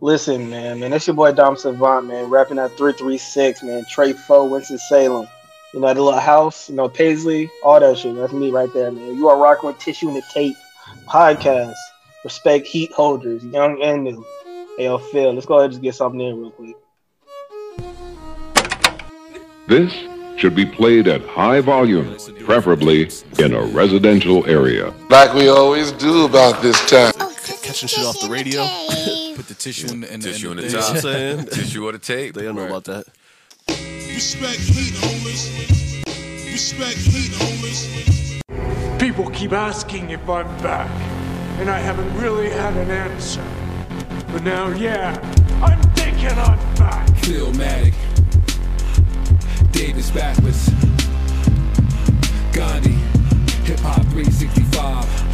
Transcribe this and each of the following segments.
Listen, man, man, that's your boy Dom Savant, man, rapping at 336, man. Trey Foe, Winston Salem. You know, the little house, you know, Paisley, all that shit. That's me right there, man. You are rocking with Tissue and the Tape podcast. Respect heat holders, young and new. Hey, yo, Phil, let's go ahead and just get something in real quick. This should be played at high volume, preferably in a residential area. Like we always do about this time. Catching shit off the radio. Put the tissue in the, in Tissue in on the, the top. You know what I'm saying? Tissue or the tape. They don't know about that. Respect heat holders. Respect heat holders. People keep asking if I'm back, and I haven't really had an answer. But now, yeah, I'm thinking I'm back. Philmatic. Davis backwards. Gandhi. Hip Hop 365.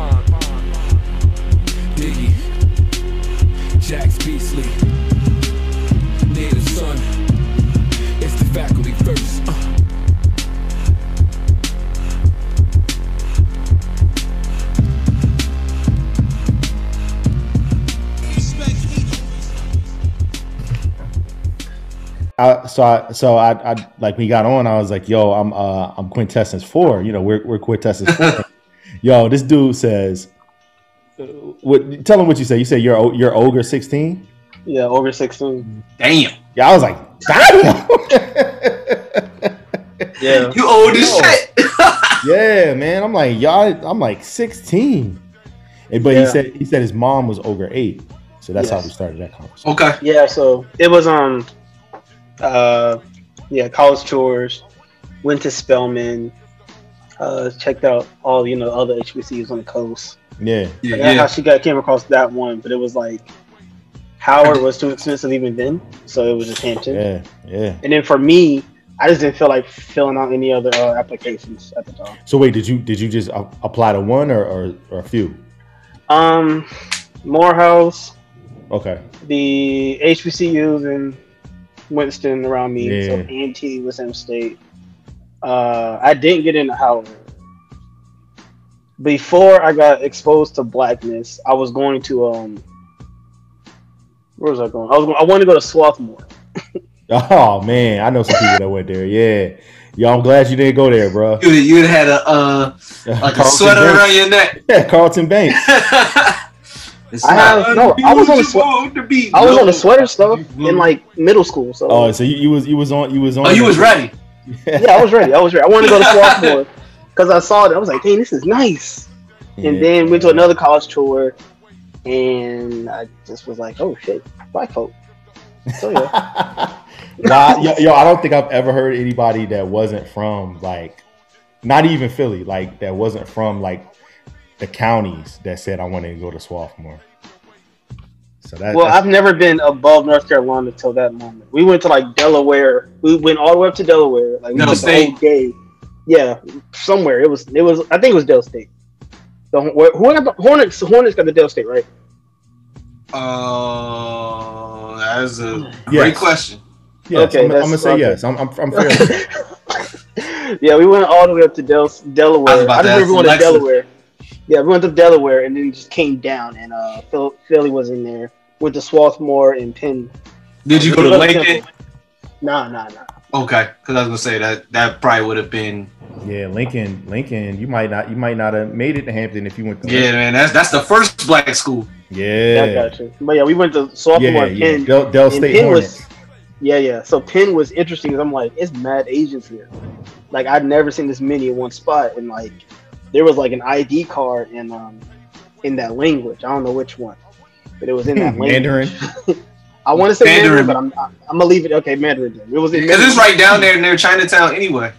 bond. Diggy, Jax Beasley, Native Son. It's the faculty first. Uh. I, so I, so I, I, like we got on. I was like, "Yo, I'm, uh, I'm quintessence four. You know, we're, we're quintessence four. Yo, this dude says, "What? Tell him what you say. You say you're, you're ogre 16. Yeah, over 16. Damn. Yeah, I was like, damn. Yeah. You old as shit. yeah, man. I'm like, y'all. I'm like 16. And, but he said, he said his mom was ogre eight. So that's how we started that conversation. Okay. Yeah, so it was um uh yeah, college tours, went to Spelman, uh checked out all you know other HBCUs on the coast. Yeah. Yeah, That's how she got came across that one, but it was like Howard was too expensive even then, so it was just Hampton. Yeah. Yeah. And then for me, I just didn't feel like filling out any other uh, applications at the time. So wait, did you did you just a- apply to one or, or, or a few? Um, Morehouse, Okay. the HBCUs in Winston around me. Yeah. A&T was M State. Uh, I didn't get into Howard. Before I got exposed to blackness, I was going to um. Where was I going? I was going. I wanted to go to Swarthmore. Oh man, I know some people that went there. Yeah, yo, I'm glad you didn't go there, bro. You'd, you'd had a uh like a sweater Banks. around your neck. Yeah, Carlton Banks. It's I have no. I was on the sweat. unusual to be I was on the sweater stuff in like middle school. So Oh, so you, you was you was on you was on. Oh, you was ready. Yeah, I was ready. I was ready. I wanted to go to Swarthmore because I saw it. I was like, dang, this is nice. And Yeah. then went to another college tour, and I just was like, oh shit, black folk. So yeah, Nah, yo, yo, I don't think I've ever heard anybody that wasn't from like, not even Philly, like that wasn't from like the counties that said I wanted to go to Swarthmore. So that, well, I've never been above North Carolina until that moment. We went to like Delaware. We went all the way up to Delaware. Like we Del the State? whole day. Yeah, somewhere it was. It was. I think it was Del State. The who who got the Hornets? Hornets got the Del State right. Uh, that's a Yes. great question. yes, okay, I'm, I'm gonna say okay. yes. I'm I'm, I'm fair. yeah, we went all the way up to Del- Delaware. about I remember ask going to Delaware. Yeah, we went to Delaware and then just came down, and uh, Philly was in there with the Swarthmore and Penn. Did you go to Lincoln? Nah, nah, nah. Okay, because I was gonna say that that probably would have been Yeah, Lincoln, Lincoln, you might not, you might not have made it to Hampton if you went to. Yeah, man, that's that's the first black school. yeah, Yeah, I got you. But yeah, we went to Swarthmore yeah, and yeah. Penn. Del, Del and State Penn Hornets. was, yeah, yeah. So Penn was interesting. 'cause I'm like, it's mad Asians here. Like I'd never seen this many in one spot, and like there was like an ID card in um in that language. I don't know which one, but it was in that hmm. language. Mandarin. I want to say Mandarin, Mandarin. but I'm I'm, I'm gonna leave it. Okay, Mandarin. Then. It was in Because it's right down there near Chinatown anyway.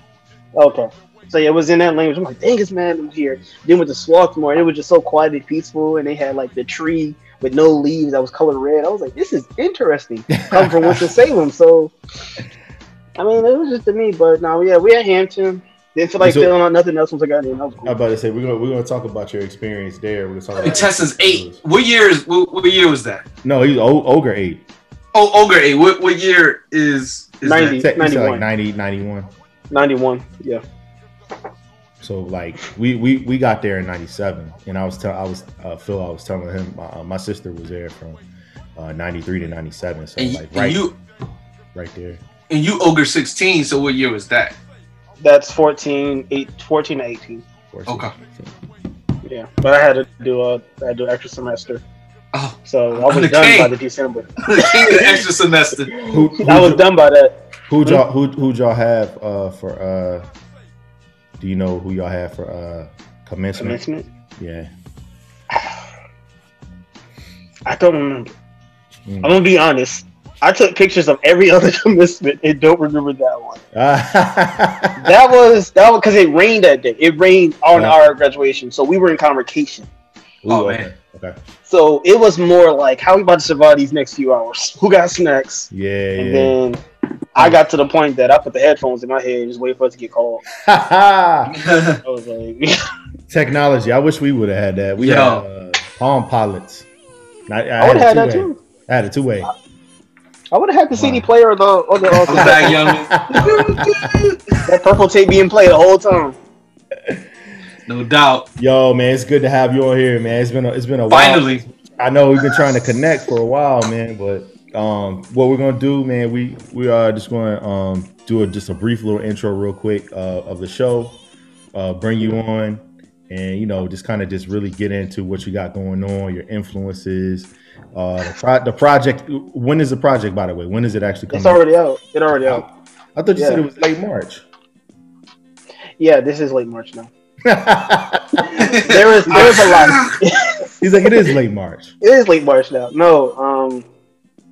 Okay. So yeah, it was in that language. I'm like, dang, it's man here. Then with the Swarthmore, and it was just so quiet and peaceful, and they had like the tree with no leaves that was colored red. I was like, this is interesting. Come from Winston Salem, so I mean, it was just to me. But no, yeah, we at Hampton. Didn't feel like So- feeling on nothing else once I got in. That was I'm about to say we're gonna we're gonna talk about your experience there. We're gonna talk about Contestants eight. What year is what, what year was that? No, he's o- ogre eight. Oh, Ogre eight. What what year is, is 90. that? Te- you said 91. like 90, 91. 91. Yeah. So like we we we got there in '97, and I was tell I was uh, Phil. I was telling him my, uh, my sister was there from uh, '93 to '97. So And, like and right you right there. and you Ogre sixteen. So what year was that? That's 14, 8, 14 to 18. Okay. Yeah. But I had to do a, I had to do extra semester. Oh, So I was done king. by the December. the king of the extra semester. Who who I was done by that. who y'all who who y'all have uh for uh? Do you know who y'all have for uh commencement? Commencement. Yeah. I don't remember. Mm. I'm gonna be honest. I took pictures of every other commencement and don't remember that one. that That was that was because it rained that day. It rained on Yeah. our graduation, so we were in convocation. Oh, okay. man. Okay. So it was more like, how we about to survive these next few hours? Who got snacks? Yeah. And Yeah. then I got to the point that I put the headphones in my head and just wait for us to get called. Technology. I was like, I wish we would have had that. We Yo. had uh, Palm Pilots. I, I I would have had a that two-way. too. I had a two way. I would have had the CD Wow. player or the or the, or I'm the back, young man. that purple tape being played the whole time. No doubt. Yo, man, it's good to have you on here, man. It's been a, it's been a Finally. while. I know we've been trying to connect for a while, man. But um, what we're gonna do, man, we we are just gonna um do a, just a brief little intro, real quick, uh, of the show. Uh, bring you on, and you know, just kind of just really get into what you got going on, your influences. Uh, the, pro- the project. When is the project, by the way? When is it actually coming? It's already out. It already out. I thought you said it was late March. Yeah, this is late March now. There is there is a lot. He's like, it is late March. it is late March now. No, um,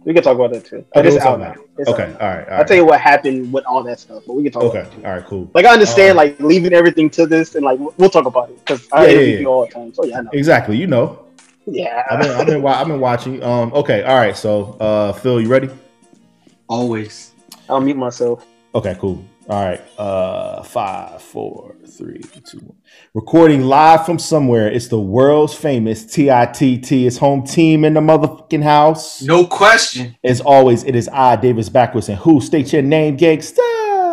we can talk about that too. But Okay, it's out now. It's Okay, out. all right, all I'll right. tell you what happened with all that stuff, but we can talk Okay, all right, cool. Like I understand, Um, like leaving everything to this, and like we'll talk about it because I Yeah, interview yeah, yeah. you all the time. So yeah, I know. Exactly, you know. Yeah, I've been, I've been, I've been watching. Um, okay, all right. So, uh, Phil, you ready? Always. I'll mute myself. Okay, cool. All right. Uh, five, four, three, two, one. Recording live from somewhere. It's the world's famous TITT. It's home team in the motherfucking house. No question. As always, it is I, Davis Backwards, and who? State your name, gangsta.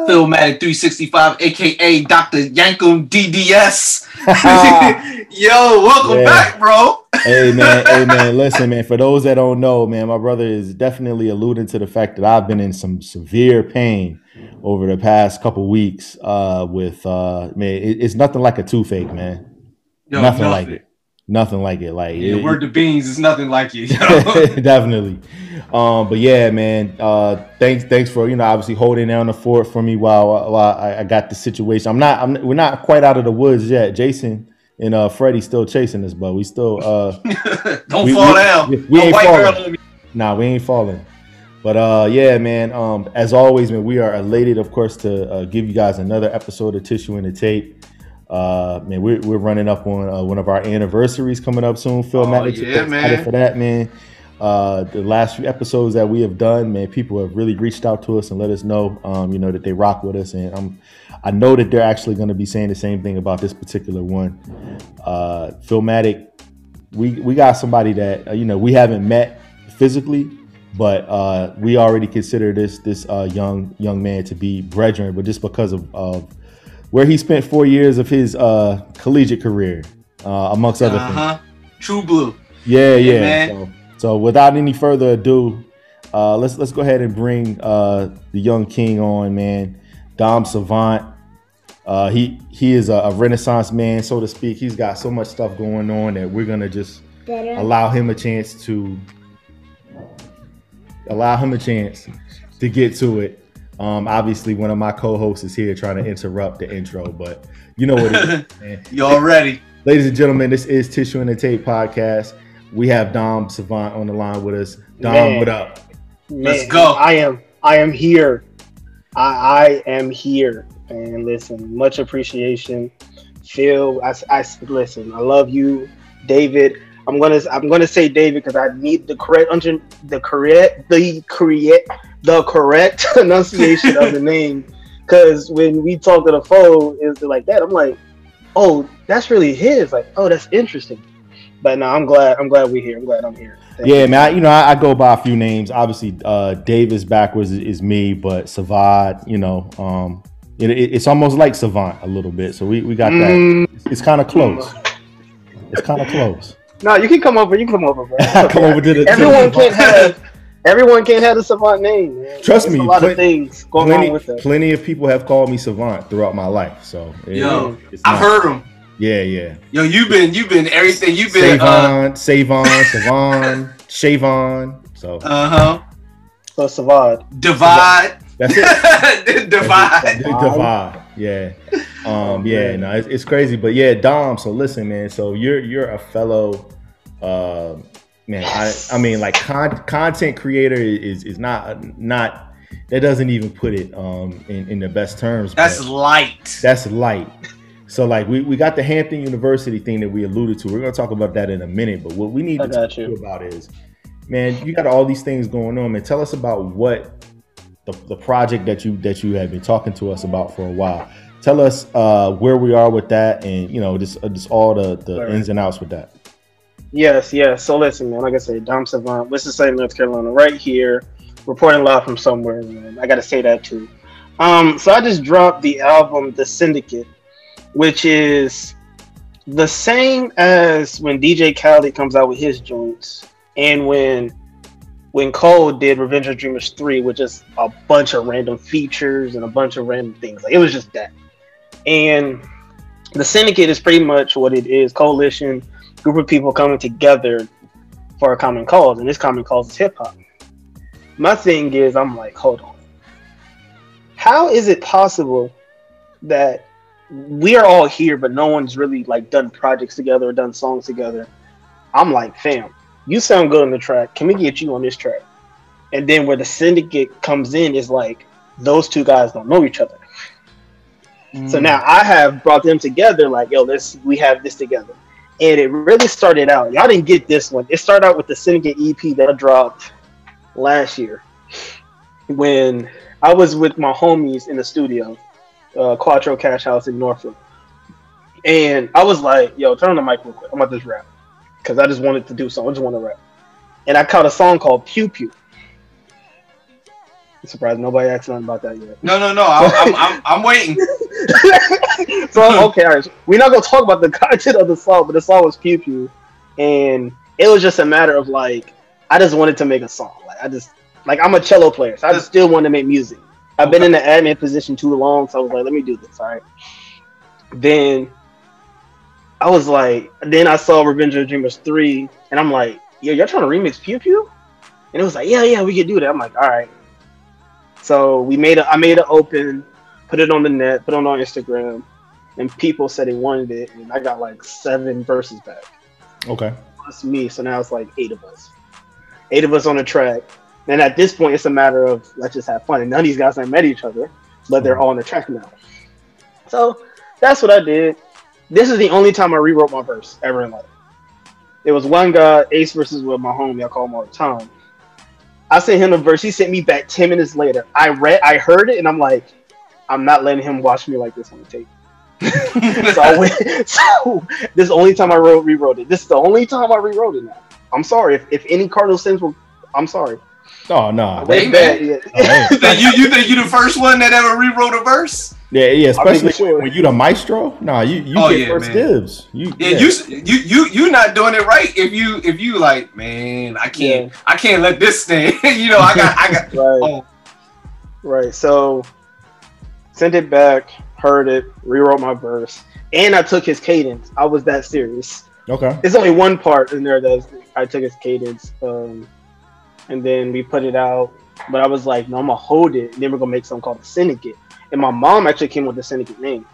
Philmatic 365, aka Dr. Yankum DDS. Yo, welcome Yeah. back, bro. Hey man, hey man, listen, man. For those that don't know, man, my brother is definitely alluding to the fact that I've been in some severe pain over the past couple weeks. Uh, with uh, man, it, it's nothing like a toothache, man. Yo, nothing, like it. Nothing like it. Like Yeah, it- word to beans is nothing like it. Definitely. Um, but yeah, man. Uh, thanks, thanks for you know obviously holding down the fort for me while while I, I got the situation. I'm not. I'm. We're not quite out of the woods yet. Jason and uh Freddy still chasing us, but we still uh Don't We- fall we- down. we- we ain't falling. Nah, we ain't falling. But uh, yeah, man. Um, as always, man, we are elated, of course, to uh, give you guys another episode of Tissue and the Tape. Uh, man, we're, we're running up on uh, one of our anniversaries coming up soon. Phil Oh, Matic, yeah, excited man. for that, man. Uh, the last few episodes that we have done, man, people have really reached out to us and let us know, um, you know, that they rock with us, and I'm, I know that they're actually going to be saying the same thing about this particular one. Uh, Philmatic, we we got somebody that uh, you know we haven't met physically, but uh, we already consider this this uh, young young man to be brethren. But just because of, of where he spent four years of his uh, collegiate career, uh, amongst other things. Uh-huh. True blue. Yeah, Yeah, yeah. man. So, so without any further ado, uh, let's let's go ahead and bring uh, the young king on, man. Dom Savant. Uh, he he is a, a renaissance man, so to speak. He's got so much stuff going on that we're gonna just allow him a chance to allow him a chance to get to it. Um, obviously, one of my co-hosts is here trying to interrupt the intro, but you know what it is, man. You already. Ladies and gentlemen, this is Tissue and the Tape podcast. We have Dom Savant on the line with us. Dom, Man. what up? Let's go. I am I am here. I, I am here. And listen, much appreciation. Phil, I, I listen. I love you, David. I'm gonna I'm gonna say David because I need the correct under the correct the correct the correct pronunciation of the name. Because when we talk to the phone, it's like that. I'm like, oh, that's really his. Like, oh, that's interesting. But no, I'm glad. I'm glad we're here. I'm glad I'm here. Thank Yeah, you. man. I, you know, I, I go by a few names. Obviously, uh, Davis backwards is, is me, but Savad, you know, um, it, it- it's almost like Savant a little bit. So we, we got that. Mm, It's, it's kind of close. It's kind of close. no, you can come over. You can come over, bro. Come over to the. to the everyone can't have everyone can't have a savant name. Man. Trust There's me, a lot plen- of things going Plenty, on with that. plenty of people have called me Savant throughout my life. So it- Yo, it's I've not- heard him. Yeah, yeah. Yo, you've been you've been everything. You've been uh Savon, Savon, Savon, Shavon. So uh huh. So Savad, Divide. that's it. Divide. Divide. Yeah. Um, yeah, no, it's, it's crazy. But yeah, Dom, so listen, man. So you're you're a fellow uh man, I, I mean like con- content creator is is not not that doesn't even put it um in, in the best terms. That's light. that's light. So like we, we got the Hampton University thing that we alluded to. We're gonna talk about that in a minute, but what we need I to talk you. about is man, you got all these things going on, man. Tell us about what the, the project that you that you have been talking to us about for a while. Tell us uh, where we are with that, and you know, just uh, just all the the Right. ins and outs with that. yes, yes. So listen, man. Like I said, Dom Savant, Winston Salem, North Carolina, right here, reporting live from somewhere. Man. I got to say that too. Um, so I just dropped the album The Syndicate, which is the same as when DJ Khaled comes out with his joints, and when when Cole did Revenge of Dreamers 3, which is a bunch of random features and a bunch of random things. Like it was just that. And the syndicate is pretty much what it is coalition, group of people coming together for a common cause, and this common cause is hip hop. My thing is, I'm like, hold on. How is it possible that we are all here, but no one's really like done projects together or done songs together? I'm like, fam, you sound good on the track. Can we get you on this track? And then where the syndicate comes in is like those two guys don't know each other. So mm. now I have brought them together, like, yo, this we have this together. And it really started out. Y'all didn't get this one. It started out with the Syndicate EP that I dropped last year. When I was with my homies in the studio, uh, Quattro Cash House in Norfolk. And I was like, yo, turn on the mic real quick. I'm about to just rap. Because I just wanted to do something. I just want to rap. And I caught a song called Pew Pew. I'm surprised nobody asked nothing about that yet. No, no, no. I, I'm, I'm, I'm waiting. so okay, all right. We're not gonna talk about the content of the song, but the song was Pew Pew, and it was just a matter of like I just wanted to make a song. Like I just like I'm a cello player, so I just still want to make music. I've been in the admin position too long, so I was like, let me do this. All right. Then I was like, then I saw Revenge of the Dreamers three, and I'm like, yo, y'all trying to remix Pew Pew? And it was like, yeah, yeah, we could do that. I'm like, all right. So we made a, I made it open, put it on the net, put it on Instagram, and people said they wanted it, and I got like seven verses back. Okay. Plus me, so now it's like eight of us, eight of us on the track. And at this point, it's a matter of let's just have fun. And none of these guys have met each other, but they're hmm. all on the track now. So that's what I did. This is the only time I rewrote my verse ever in life. It was one guy, Ace versus with my homie. I call him all the time. I sent him the verse. He sent me back ten minutes later. I read, I heard it, and I'm like, I'm not letting him watch me like this on the tape. so I went. So this is the only time I wrote rewrote it. This is the only time I rewrote it. Now I'm sorry if, if any cardinal sins were. I'm sorry. Oh no. Way Hey, back, man. yeah. Oh, hey. You think you, you think you the first one that ever rewrote a verse? Yeah, yeah, especially sure. when you the maestro. Nah, you you Oh, get yeah, first man. dibs. You Yeah, you you you you not doing it right. If you if you like, man, I can't I can't let this stand. you know, I got I got. Right. Oh, Right. So sent it back. heard it, rewrote my verse, and I took his cadence. I was that serious. Okay. it's only one part in there that I took his cadence, um, and then we put it out. But I was like, no, I'm gonna hold it, and then we're gonna make something called the Syndicate. And my mom actually came with the Syndicate name.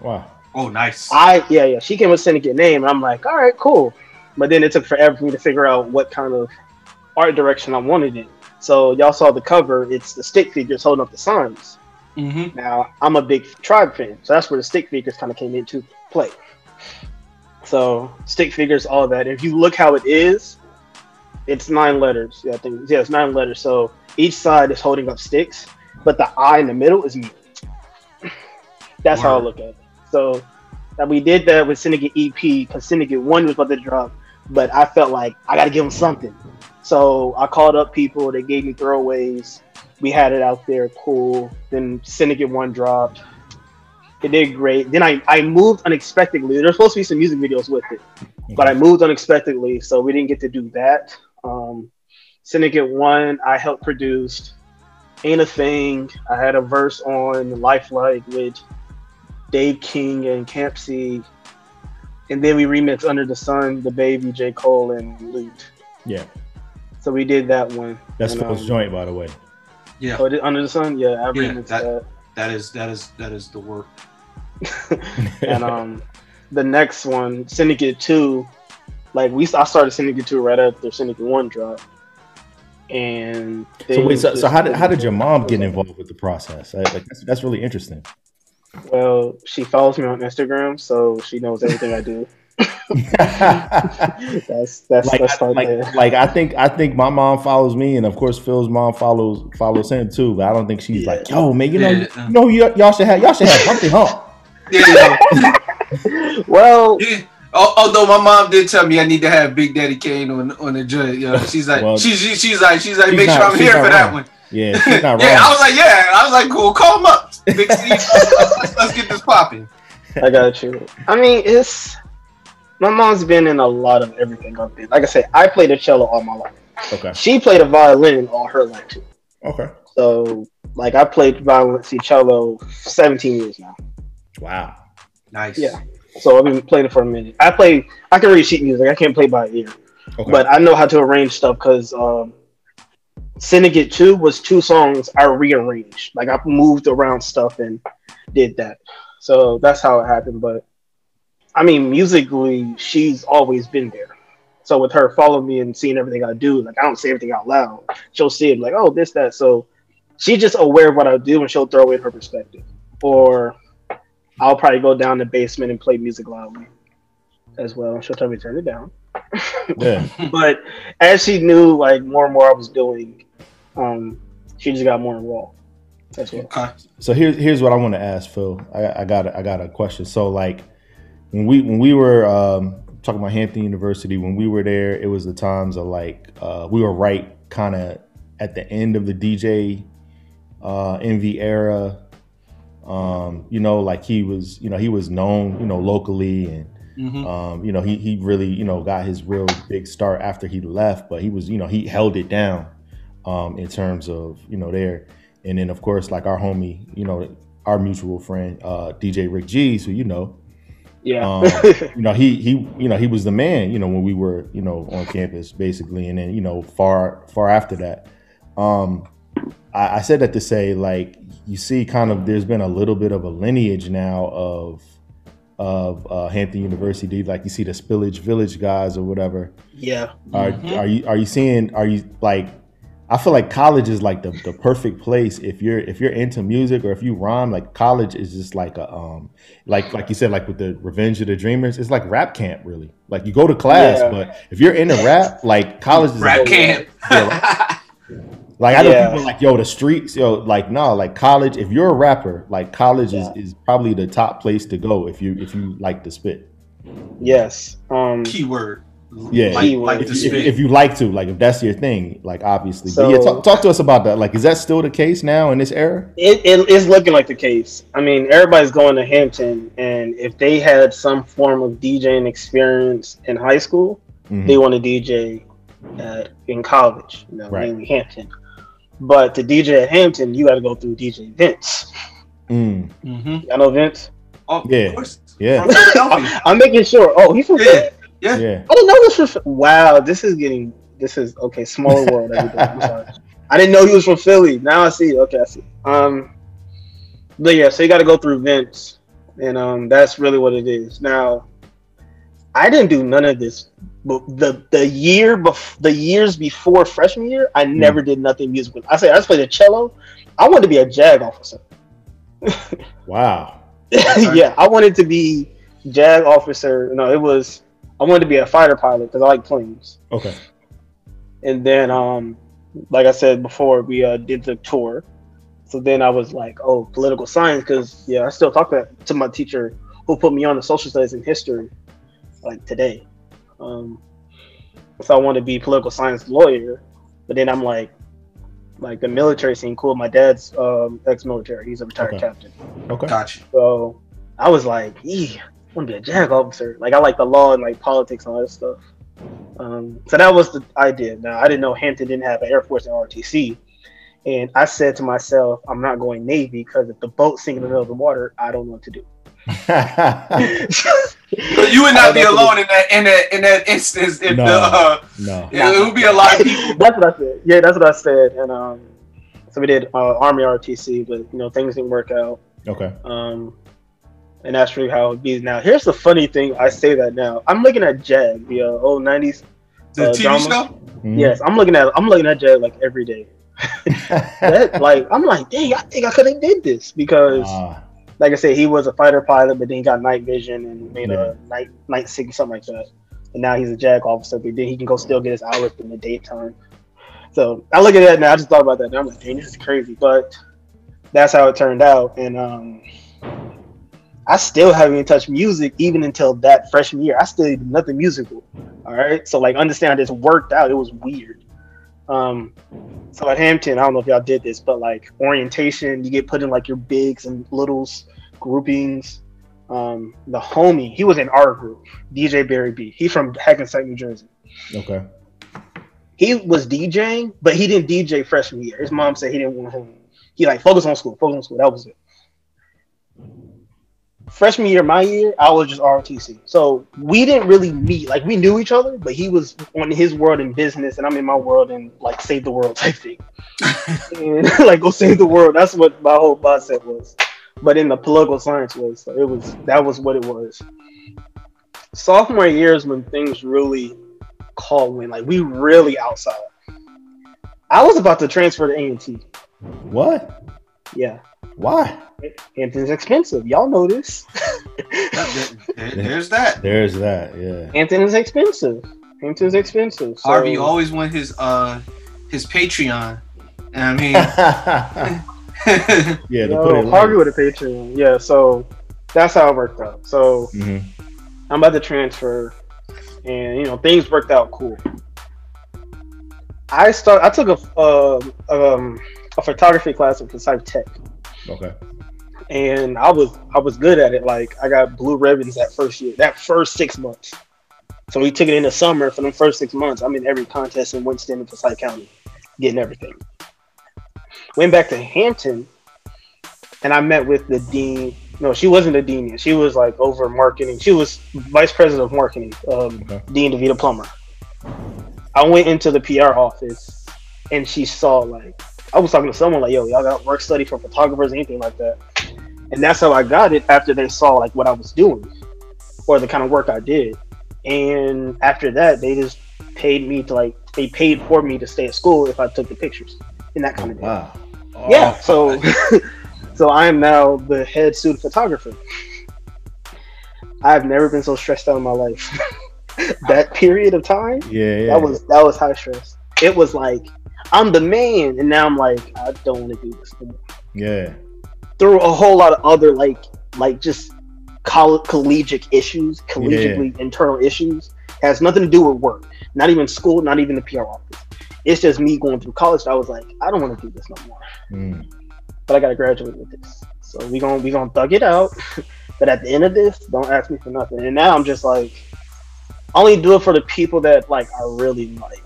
Wow. Oh, nice. I yeah yeah she came with Syndicate name, and I'm like, all right, cool. But then it took forever for me to figure out what kind of art direction I wanted it. So y'all saw the cover. It's the stick figures holding up the signs. Mm-hmm. Now I'm a big tribe fan, so that's where the stick figures kind of came into play. So stick figures, all that. If you look how it is, it's nine letters. Yeah, I think yeah, it's nine letters. So each side is holding up sticks, but the eye in the middle is me. That's how I look at it. So that we did that with Syndicate EP because Syndicate One was about to drop, but I felt like I got to give them something. So I called up people. They gave me throwaways. We had it out there, cool. Then Syndicate One dropped. It did great. Then I, I moved unexpectedly. There's supposed to be some music videos with it, but I moved unexpectedly, so we didn't get to do that. Um, Syndicate One, I helped produce. Ain't a thing. I had a verse on Lifelike with Dave King and Camp C, and then we remixed Under the Sun, DaBaby, J Cole, and Lute. Yeah. So we did that one. That's And, Phil's um, joint, by the way. Yeah. Oh, did Under the Sun? Yeah, I Yeah, remixed that- that. That is that is that is the work. and um, the next one, Syndicate Two, like we I started Syndicate Two right after Syndicate One dropped, and So wait, so, so how did how did your mom get involved with the process? I- Like that's, that's really interesting. Well, she follows me on Instagram, so she knows everything I do. That's that's like, that's I, like, there. like I think I think my mom follows me, and of course Phil's mom follows follows him too. But I don't think she's like, yo, man, you know, Yeah. you, know, y- y'all should have y'all should have Humpty Hump. Yeah. Well, yeah. Al- Although my mom did tell me I need to have Big Daddy Kane on on the joint, yo. She's like, Well, she, she, she's like, she's like, she's make not- sure I'm here not for that one. Yeah, she's not yeah, I was like, yeah, I was like, cool, call him up, Big Steve. let's, let's, let's get this popping. I got you. I mean, it's my mom's been in a lot of everything I've been. Like I said, I played the cello all my life. Okay, She played a violin all her life too. okay, So, like, I played violin, see cello, seventeen years now. wow. Nice. Yeah. So I've been playing it for a minute. I play. I can read sheet music. I can't play by ear, Okay, but I know how to arrange stuff because um, Syndicate Two was two songs I rearranged. Like I moved around stuff and did that. So that's how it happened. But I mean, musically, she's always been there. So with her following me and seeing everything I do, like I don't say everything out loud. She'll see it like, oh, this, that. So she's just aware of what I do and she'll throw in her perspective. Or I'll probably go down the basement and play music loudly as well. She'll tell me to turn it down. yeah. But as she knew like more and more I was doing, um, she just got more involved as well. Okay. So here's here's what I want to ask Phil. I, I got a, I got a question. So like when we when we were um, talking about Hampton University, when we were there, it was the times of like uh, we were right kind of at the end of the DJ uh, Envy era. Um, you know, like he was, you know, he was known, you know, locally and Mhm. um, you know, he he really, you know, got his real big start after he left, but he was, you know, he held it down um in terms of, you know, there. And then of course, like our homie, you know, our mutual friend, uh, DJ Rick G's, who you know, Yeah. um, you know, he he you know, he was the man, you know, when we were, you know, on campus basically. And then, you know, far far after that. Um I, I said that to say, like, you see kind of there's been a little bit of a lineage now of of uh, Hampton University, like you see the Spillage Village guys or whatever. yeah. Are Mhm. are you are you seeing? Are you like? I feel like college is like the, the perfect place if you're if you're into music or if you rhyme. Like college is just like a um like like you said like with the Revenge of the Dreamers, it's like rap camp really. Like you go to class, Yeah. but if you're into rap, like college is Rap like, camp. like I know Yeah. people like yo the streets yo like no like college. If you're a rapper, like college Yeah. is, is probably the top place to go if you if you like to spit. Yes. Um, Keyword. Yeah, Like, Keyword. like if, the if, if you like to, like if that's your thing, like obviously. but So- yeah, talk, talk to us about that. Like, is that still the case now in this era? it, it is looking like the case. I mean, everybody's going to Hampton, and if they had some form of DJing experience in high school, Mhm. they want to DJ at, in college, you know, Right. mainly Hampton. But to DJ at Hampton, you got to go through DJ Vince. Mm. Mm-hmm. I know Vince. Oh, Yeah. Of course. Yeah. From Philadelphia. I'm making sure. Oh, he's from Yeah. Yeah. Yeah. I didn't know this was. Wow, this is getting. This is okay. Smaller world. I'm sorry. I didn't know he was from Philly. Now I see. Okay, I see. Um, but yeah, so you got to go through Vince, and um, that's really what it is. Now, I didn't do none of this. But the the year bef- the years before freshman year, I never did nothing musical. I say I just played the cello. I wanted to be a JAG officer. Wow. yeah, I wanted to be JAG officer. No, it was I wanted to be a fighter pilot because I like planes. Okay. And then, um, like I said before, we uh, did the tour. So then I was like, oh, political science, because yeah, I still talk to, to my teacher who put me on the social studies and history, like today. Um, so I wanted to be political science lawyer, but then I'm like, like the military scene cool. My dad's um, ex-military; he's a retired Okay. captain. Okay. Gotcha. So I was like, "Ee, I want to be a JAG officer." Like I like the law and like politics and all that stuff. Um, so that was the idea. Now I didn't know Hampton didn't have an Air Force and ROTC, and I said to myself, "I'm not going Navy because if the boat sinks in the middle of the water, I don't know what to do." But you would not be alone in that in that in that instance. If No. the uh, no. it would be a lot of people. That's what I said. Yeah, that's what I said. And um, so we did uh, Army ROTC, but you know things didn't work out. Okay. Um, and that's really how it be now. Here's the funny thing. I say that now. I'm looking at JAG, the uh, old '90s. The uh, TV drama. show. Mhm. Yes, I'm looking at. I'm looking at JAG like every day. That, like I'm like, dang, I think I could have did this because, Ah, like I said, he was a fighter pilot, but then he got night vision and made Yeah. a night night signal, something like that. And now he's a JAG officer, but then he can go still get his hours in the daytime. So I look at that now. I just thought about that. And I'm like, dang, this is crazy. But that's how it turned out. And um, I still haven't even touched music even until that freshman year. I still did nothing musical. All right. So like understand how this worked out. It was weird. Um so at Hampton, I don't know if y'all did this, but like orientation, you get put in like your bigs and littles groupings. Um the homie, he was in our group, DJ Barry B. He's from Hackensack, New Jersey. okay. He was DJing, but he didn't DJ freshman year. His mom said he didn't want him. He like focus on school, focus on school. That was it. Freshman year, my year, I was just ROTC. So we didn't really meet. Like we knew each other, but he was on his world in business, and I'm in my world in like save the world type thing. and like go save the world. That's what my whole mindset was. But in the political science was, so it was that was what it was. Sophomore year is when things really called when like we really outside. I was about to transfer to A and T. What? Yeah, Why? Hampton's expensive. Y'all know this. There- there's that. There's that. Yeah. Hampton is expensive. Hampton's expensive. So, Harvey always want his uh his Patreon. And I mean, yeah. To Yo, put Harvey with a Patreon. Yeah, so that's how it worked out. So hmm I'm about to transfer, and you know things worked out cool. I start. I took a uh, um, a photography class at Forsyth Tech, Okay. and I was I was good at it. Like I got blue ribbons that first year, that first six months. So we took it in the summer for the first six months. I'm in every contest in Winston and Forsyth County, getting everything. Went back to Hampton, and I met with the dean. No, she wasn't the dean yet. She was like over marketing. She was vice president of marketing, um, Okay. Dean Devita Plummer. I went into the PR office, and she saw like I was talking to someone like, "Yo, y'all got work study for photographers, anything like that?" And that's how I got it after they saw like what I was doing, or the kind of work I did. And after that, they just paid me to like they paid for me to stay at school if I took the pictures and that kind of thing. Wow. Yeah, so so I am now the head student photographer. I've never been so stressed out in my life. that period of time, Yeah. Yeah. that was that was high stress. It was like I'm the man, and now I'm like I don't want to do this anymore. yeah. Through a whole lot of other like like just coll- collegiate issues, collegiately internal issues, has nothing to do with work. Not even school, not even the PR office. It's just me going through college. I was like, I don't want to do this no more Mm. but I gotta graduate with this. So we gonna we gonna thug it out. but at the end of this, don't ask me for nothing. And now I'm just like, I only do it for the people that like I really like,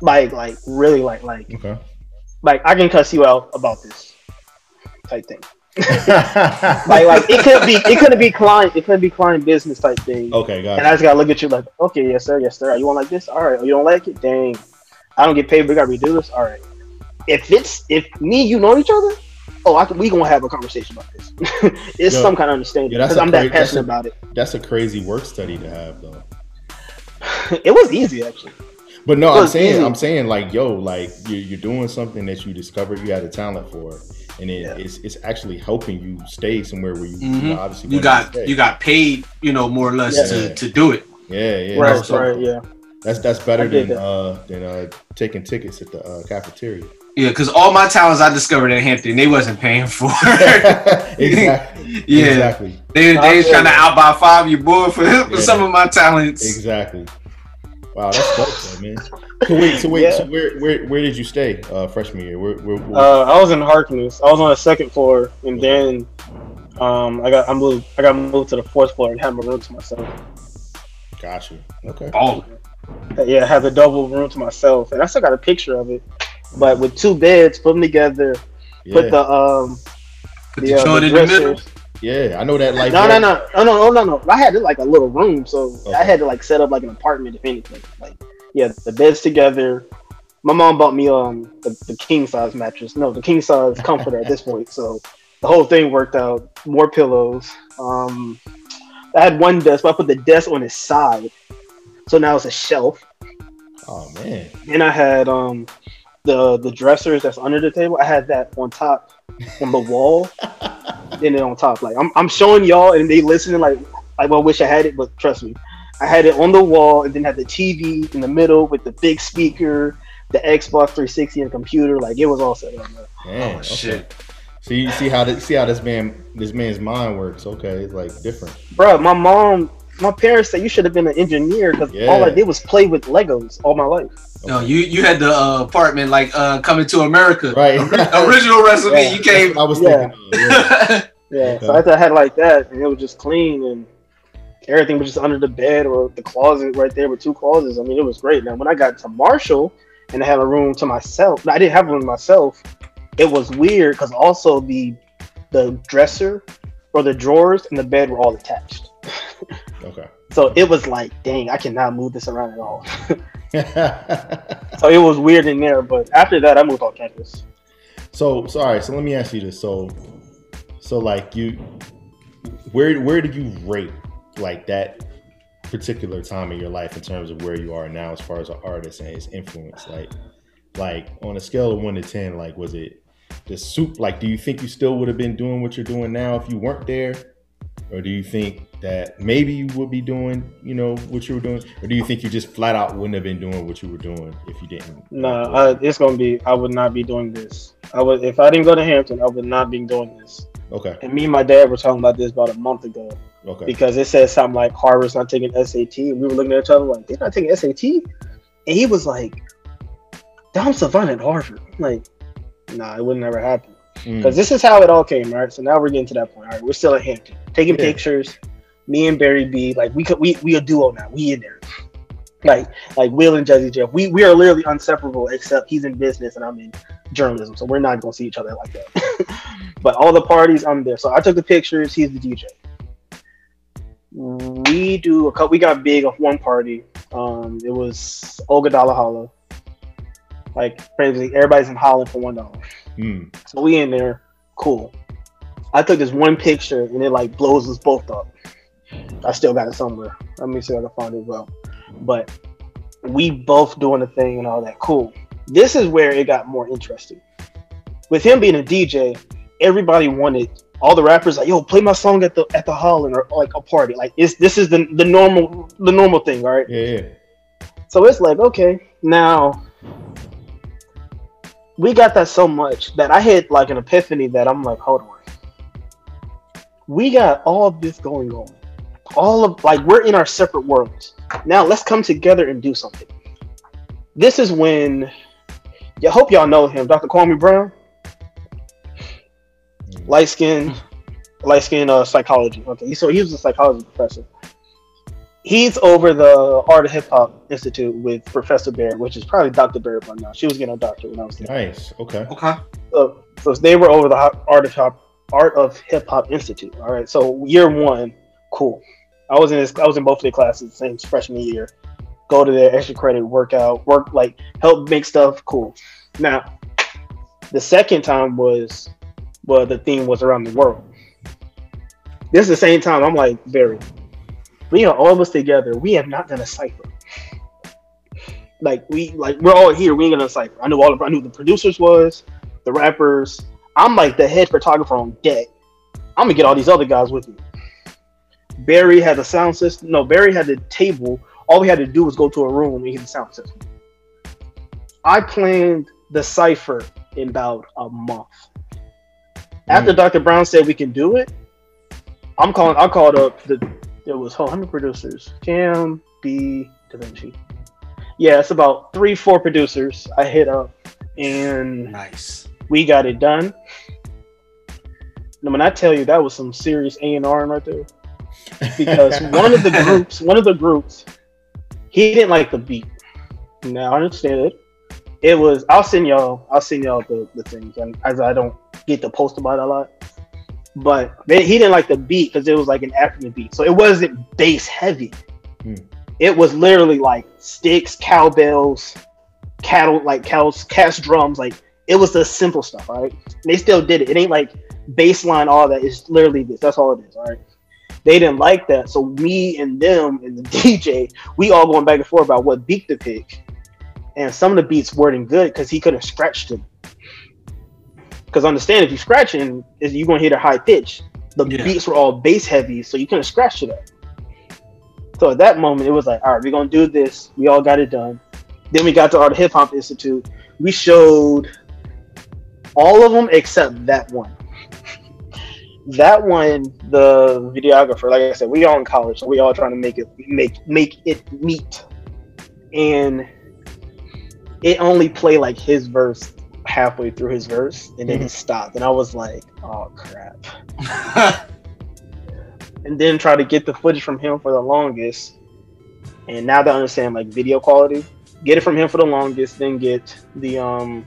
like like really like like Okay. like I can cuss you out about this. type thing. like like it could be it couldn't be client it couldn't be client business type thing. okay, got And I just gotta look at you like, okay, yes sir, yes sir. You want like this? All right. Oh, you don't like it? Dang. I don't get paid. We gotta redo this. All right. If it's if me you know each other, oh, I can, we gonna have a conversation about this. it's Yo, some kind of understanding yeah, because a I'm that passionate a- about it. That's a crazy work study to have, though. it was easy actually. But no, I'm saying, easy. I'm saying, like, yo, like you're, you're doing something that you discovered you had a talent for, and it, Yeah. it's it's actually helping you stay somewhere where you, you Mhm. know, obviously You got you got paid, you know, more or less Yeah. to, to do it. yeah, yeah. right, no, so right, yeah. That's that's better than that. uh than uh taking tickets at the uh, cafeteria. Yeah, because all my talents I discovered in Hampton, they wasn't paying for. exactly. Yeah. Exactly. they I they was trying to you. out by five your boy for, for Yeah. some of my talents. Exactly. Wow, that's dope, though, man. So wait, so wait, Yeah. so where where where did you stay uh freshman year? Where, where, where Uh, I was in Harkness. I was on the second floor, and then um, I got I moved. I got moved to the fourth floor and had my room to myself. got you. Okay. Oh, Yeah, I had the double room to myself, and I still got a picture of it. But with two beds, put them together, Yeah. put the um, put the, the uh, joint the in the middle. dressers. Yeah, I know that like No, no, no, no, no, no, no. I had like a little room, so Okay. I had to like set up like an apartment, if anything. Like, yeah, the beds together. My mom bought me um the, the king size mattress. No, the king size comforter at this point. So the whole thing worked out. More pillows. Um, I had one desk, but I put the desk on its side, so now it's a shelf. Oh man. And I had um the the dressers that's under the table. I had that on top on the wall. and then it on top. Like I'm I'm showing y'all and they listening like I well wish I had it, but trust me. I had it on the wall and then had the TV in the middle with the big speaker, the Xbox 360 and computer. Like it was all set up. man. Man, Oh okay. shit. So you see how this, see how this man this man's mind works. Okay, it's like different. Bro, my mom, my parents said you should have been an engineer because all I did was play with Legos all my life. No, you you had the uh, apartment like uh, coming to America. Right. Original recipe. Yeah. You came. I was Yeah. thinking. Of, yeah. Yeah, so Okay. I had like that, and it was just clean, and everything was just under the bed or the closet right there with two closets. I mean, it was great. Now, when I got to Marshall and I had a room to myself, I didn't have a room to myself. It was weird because also the the dresser or the drawers and the bed were all attached. Okay. So it was like, dang, I cannot move this around at all. So it was weird in there. But after that, I moved on campus. so so all right. So let me ask you this. So so like you, where where do you rate like that particular time in your life in terms of where you are now as far as an artist and his influence? Like like on a scale of one to ten, like was it the soup? Like, do you think you still would have been doing what you're doing now if you weren't there? Or do you think that maybe you would be doing, you know, what you were doing? Or do you think you just flat out wouldn't have been doing what you were doing if you didn't? No, uh, it's gonna be. I would not be doing this. I would if I didn't go to Hampton. I would not be doing this. Okay. And me and my dad were talking about this about a month ago Okay. because it said something like Harvard's not taking SAT, and we were looking at each other like they're not taking SAT, and he was like, "Dom Savant at Harvard." I'm like, nah, it would never happen Mm. because this is how it all came, right? So now we're getting to that point. All right, we're still at Hampton, taking Yeah. pictures. Me and Barry B, like we could, we we a duo now. We in there. Like like Will and Jazzy Jeff, we we are literally inseparable. Except he's in business and I'm in journalism, so we're not gonna see each other like that. but all the parties, I'm there. So I took the pictures. He's the DJ. We do a couple. We got big off one party. Um, it was Olga Holla. Like basically everybody's in Holland for one dollar. Mm. So we in there, cool. I took this one picture and it like blows us both up. I still got it somewhere. Let me see if I can find it well. But we both doing the thing and all that. Cool. This is where it got more interesting. With him being a DJ, everybody wanted all the rappers like, yo, play my song at the at the Holland or like a party. Like it's this is the the normal the normal thing, all right? Yeah, yeah. So it's like, okay, now we got that so much that I had like an epiphany that I'm like, hold on. We got all of this going on. All of like we're in our separate worlds. Now let's come together and do something. This is when I hope y'all know him, Dr. Kwame Brown. Light skin, light skin uh, psychology. Okay, so he was a psychology professor. He's over the Art of Hip Hop Institute with Professor Barrett, which is probably Dr. Barrett by now. She was getting a doctorate when I was there. Nice. Okay. Okay. So, so they were over the Art of Hop Art of Hip Hop Institute. All right. So year one, cool. I was in this. I was in both of their classes, same freshman year. Go to their extra credit, workout, work like help make stuff. Cool. Now, the second time was, well, the theme was around the world. This is the same time. I'm like, very. We are all of us together. We have not done a cipher. Like we like we're all here. We ain't gonna cipher. I knew all. Of, I knew the producers was, the rappers. I'm like the head photographer on deck. I'm gonna get all these other guys with me. Barry had the sound system. No, Barry had the table. All we had to do was go to a room and get the sound system. I planned the cipher in about a month. After mm. Dr. Brown said we can do it, I'm calling. I called up the. There was how many producers? Cam, B, Da Vinci. Yeah, it's about three, four producers. I hit up, and Nice. we got it done. Now, when I tell you that was some serious A and R right there, because one of the groups, one of the groups, he didn't like the beat. Now I understand it. It was. I'll send y'all. I'll send y'all the, the things, and as I don't get to post about it a lot, but they, he didn't like the beat because it was like an African beat, so it wasn't bass heavy. Hmm. It was literally like sticks, cowbells, cattle, like cows, cast drums, like it was the simple stuff, all right? They still did it. It ain't like baseline, all that. It's literally this. That's all it is, all right? They didn't like that. So me and them and the DJ, we all going back and forth about what beat to pick. And some of the beats weren't good because he couldn't scratch them. Because understand, if you scratching, is you're gonna hit a high pitch. The Yeah. beats were all bass heavy, so you couldn't scratch to that. So at that moment, it was like, all right, we're gonna do this. We all got it done. Then we got to of Hip Hop Institute. We showed all of them except that one. That one, the videographer, like I said, we all in college, so we all trying to make it make make it meet. And it only played like his verse halfway through his verse, and then it stopped. And I was like, oh crap. and then try to get the footage from him for the longest. And now that I understand like video quality, get it from him for the longest, then get the um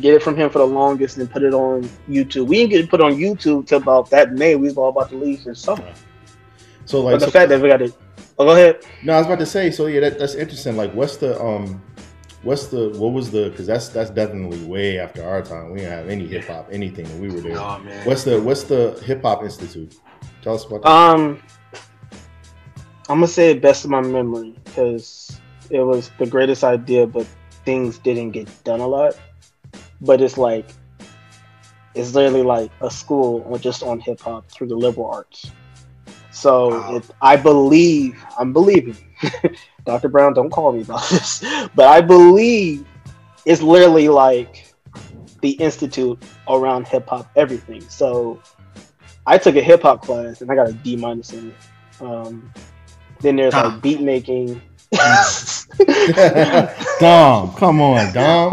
get it from him for the longest and put it on YouTube. We didn't get it put on YouTube till about that May. We was all about to leave for summer. So like, but the so- fact that we got it oh, go ahead. no, I was about to say. So yeah, that, that's interesting. Like, what's the um, what's the what was the? Because that's that's definitely way after our time. We didn't have any hip hop anything when we were there. Oh man. What's the what's the hip hop institute? Tell us about that. Um, I'm gonna say it best of my memory because it was the greatest idea, but things didn't get done a lot. But it's like it's literally like a school on just on hip hop through the liberal arts. So Wow. it, I believe I'm believing. Dr. Brown, don't call me about this, but I believe it's literally like the institute around hip hop everything. So I took a hip hop class and I got a D minus in it. Um, then there's Huh. like beat making. Dom, come on, Dom.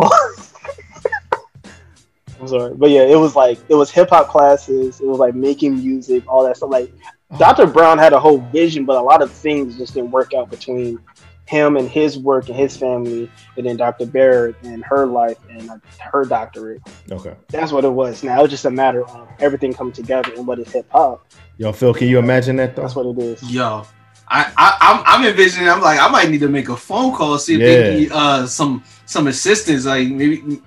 I'm sorry, but yeah, it was like it was hip hop classes. It was like making music, all that stuff. Like Dr. Brown had a whole vision, but a lot of things just didn't work out between him and his work and his family, and then Dr. Barrett and her life and uh, her doctorate. Okay. That's what it was. Now it's just a matter of everything coming together and what is hip hop. Yo, Phil, can you imagine that though? That's what it is. Yo, I, I I'm I'm envisioning. I'm like, I might need to make a phone call see if Yeah. they need uh some some assistance. Like maybe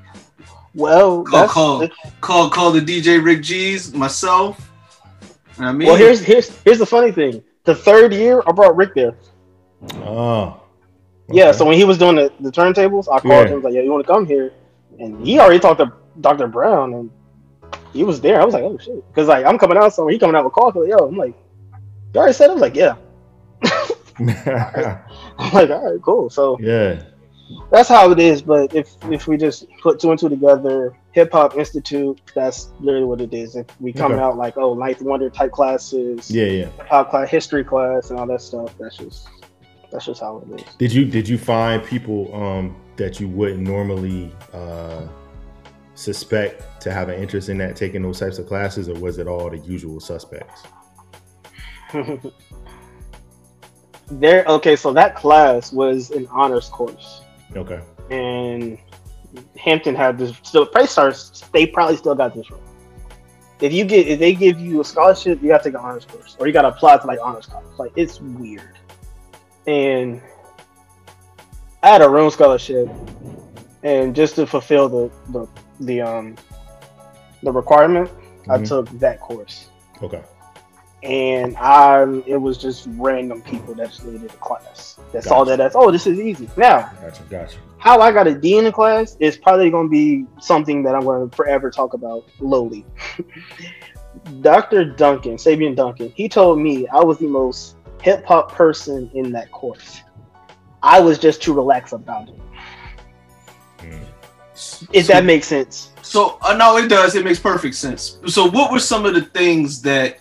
Well, call call call call the DJ Rick G's myself. You know I mean, well, here's here's here's the funny thing. The third year, I brought Rick there. Oh. Yeah, so when he was doing the, the turntables, I called Yeah. him was like, "Yeah, you want to come here?" And he already talked to Dr. Brown, and he was there. I was like, "Oh shit!" Because like I'm coming out somewhere, he coming out with call. So, yo, I'm like, "You already said?" it?" I was like, "Yeah." I'm like, "All right, cool." So yeah. That's how it is. But if if we just put two and two together, Hip Hop Institute, that's literally what it is. If we come Okay. out like, oh, Ninth Wonder type classes, Yeah, yeah. hip hop class, history class, and all that stuff, that's just that's just how it is. Did you did you find people um that you wouldn't normally uh suspect to have an interest in that taking those types of classes or was it all the usual suspects? there. Okay, so that class was an honors course, Okay. and Hampton had this. So Price Stars, they probably still got this wrong. If you get, if they give you a scholarship, you got to take an honors course, or you got to apply to like honors college. Like it's weird. And I had a room scholarship, and just to fulfill the the the um the requirement, I Mhm. took that course. Okay. And I it was just random people that just needed a class. That saw that as oh this is easy. Now Gotcha. Gotcha. how I got a D in the class is probably going to be something that I'm going to forever talk about lowly. Dr. Duncan, Sabian Duncan, he told me I was the most hip hop person in that course. I was just too relaxed about it. If that makes sense. So uh, no, it does. It makes perfect sense. So what were some of the things that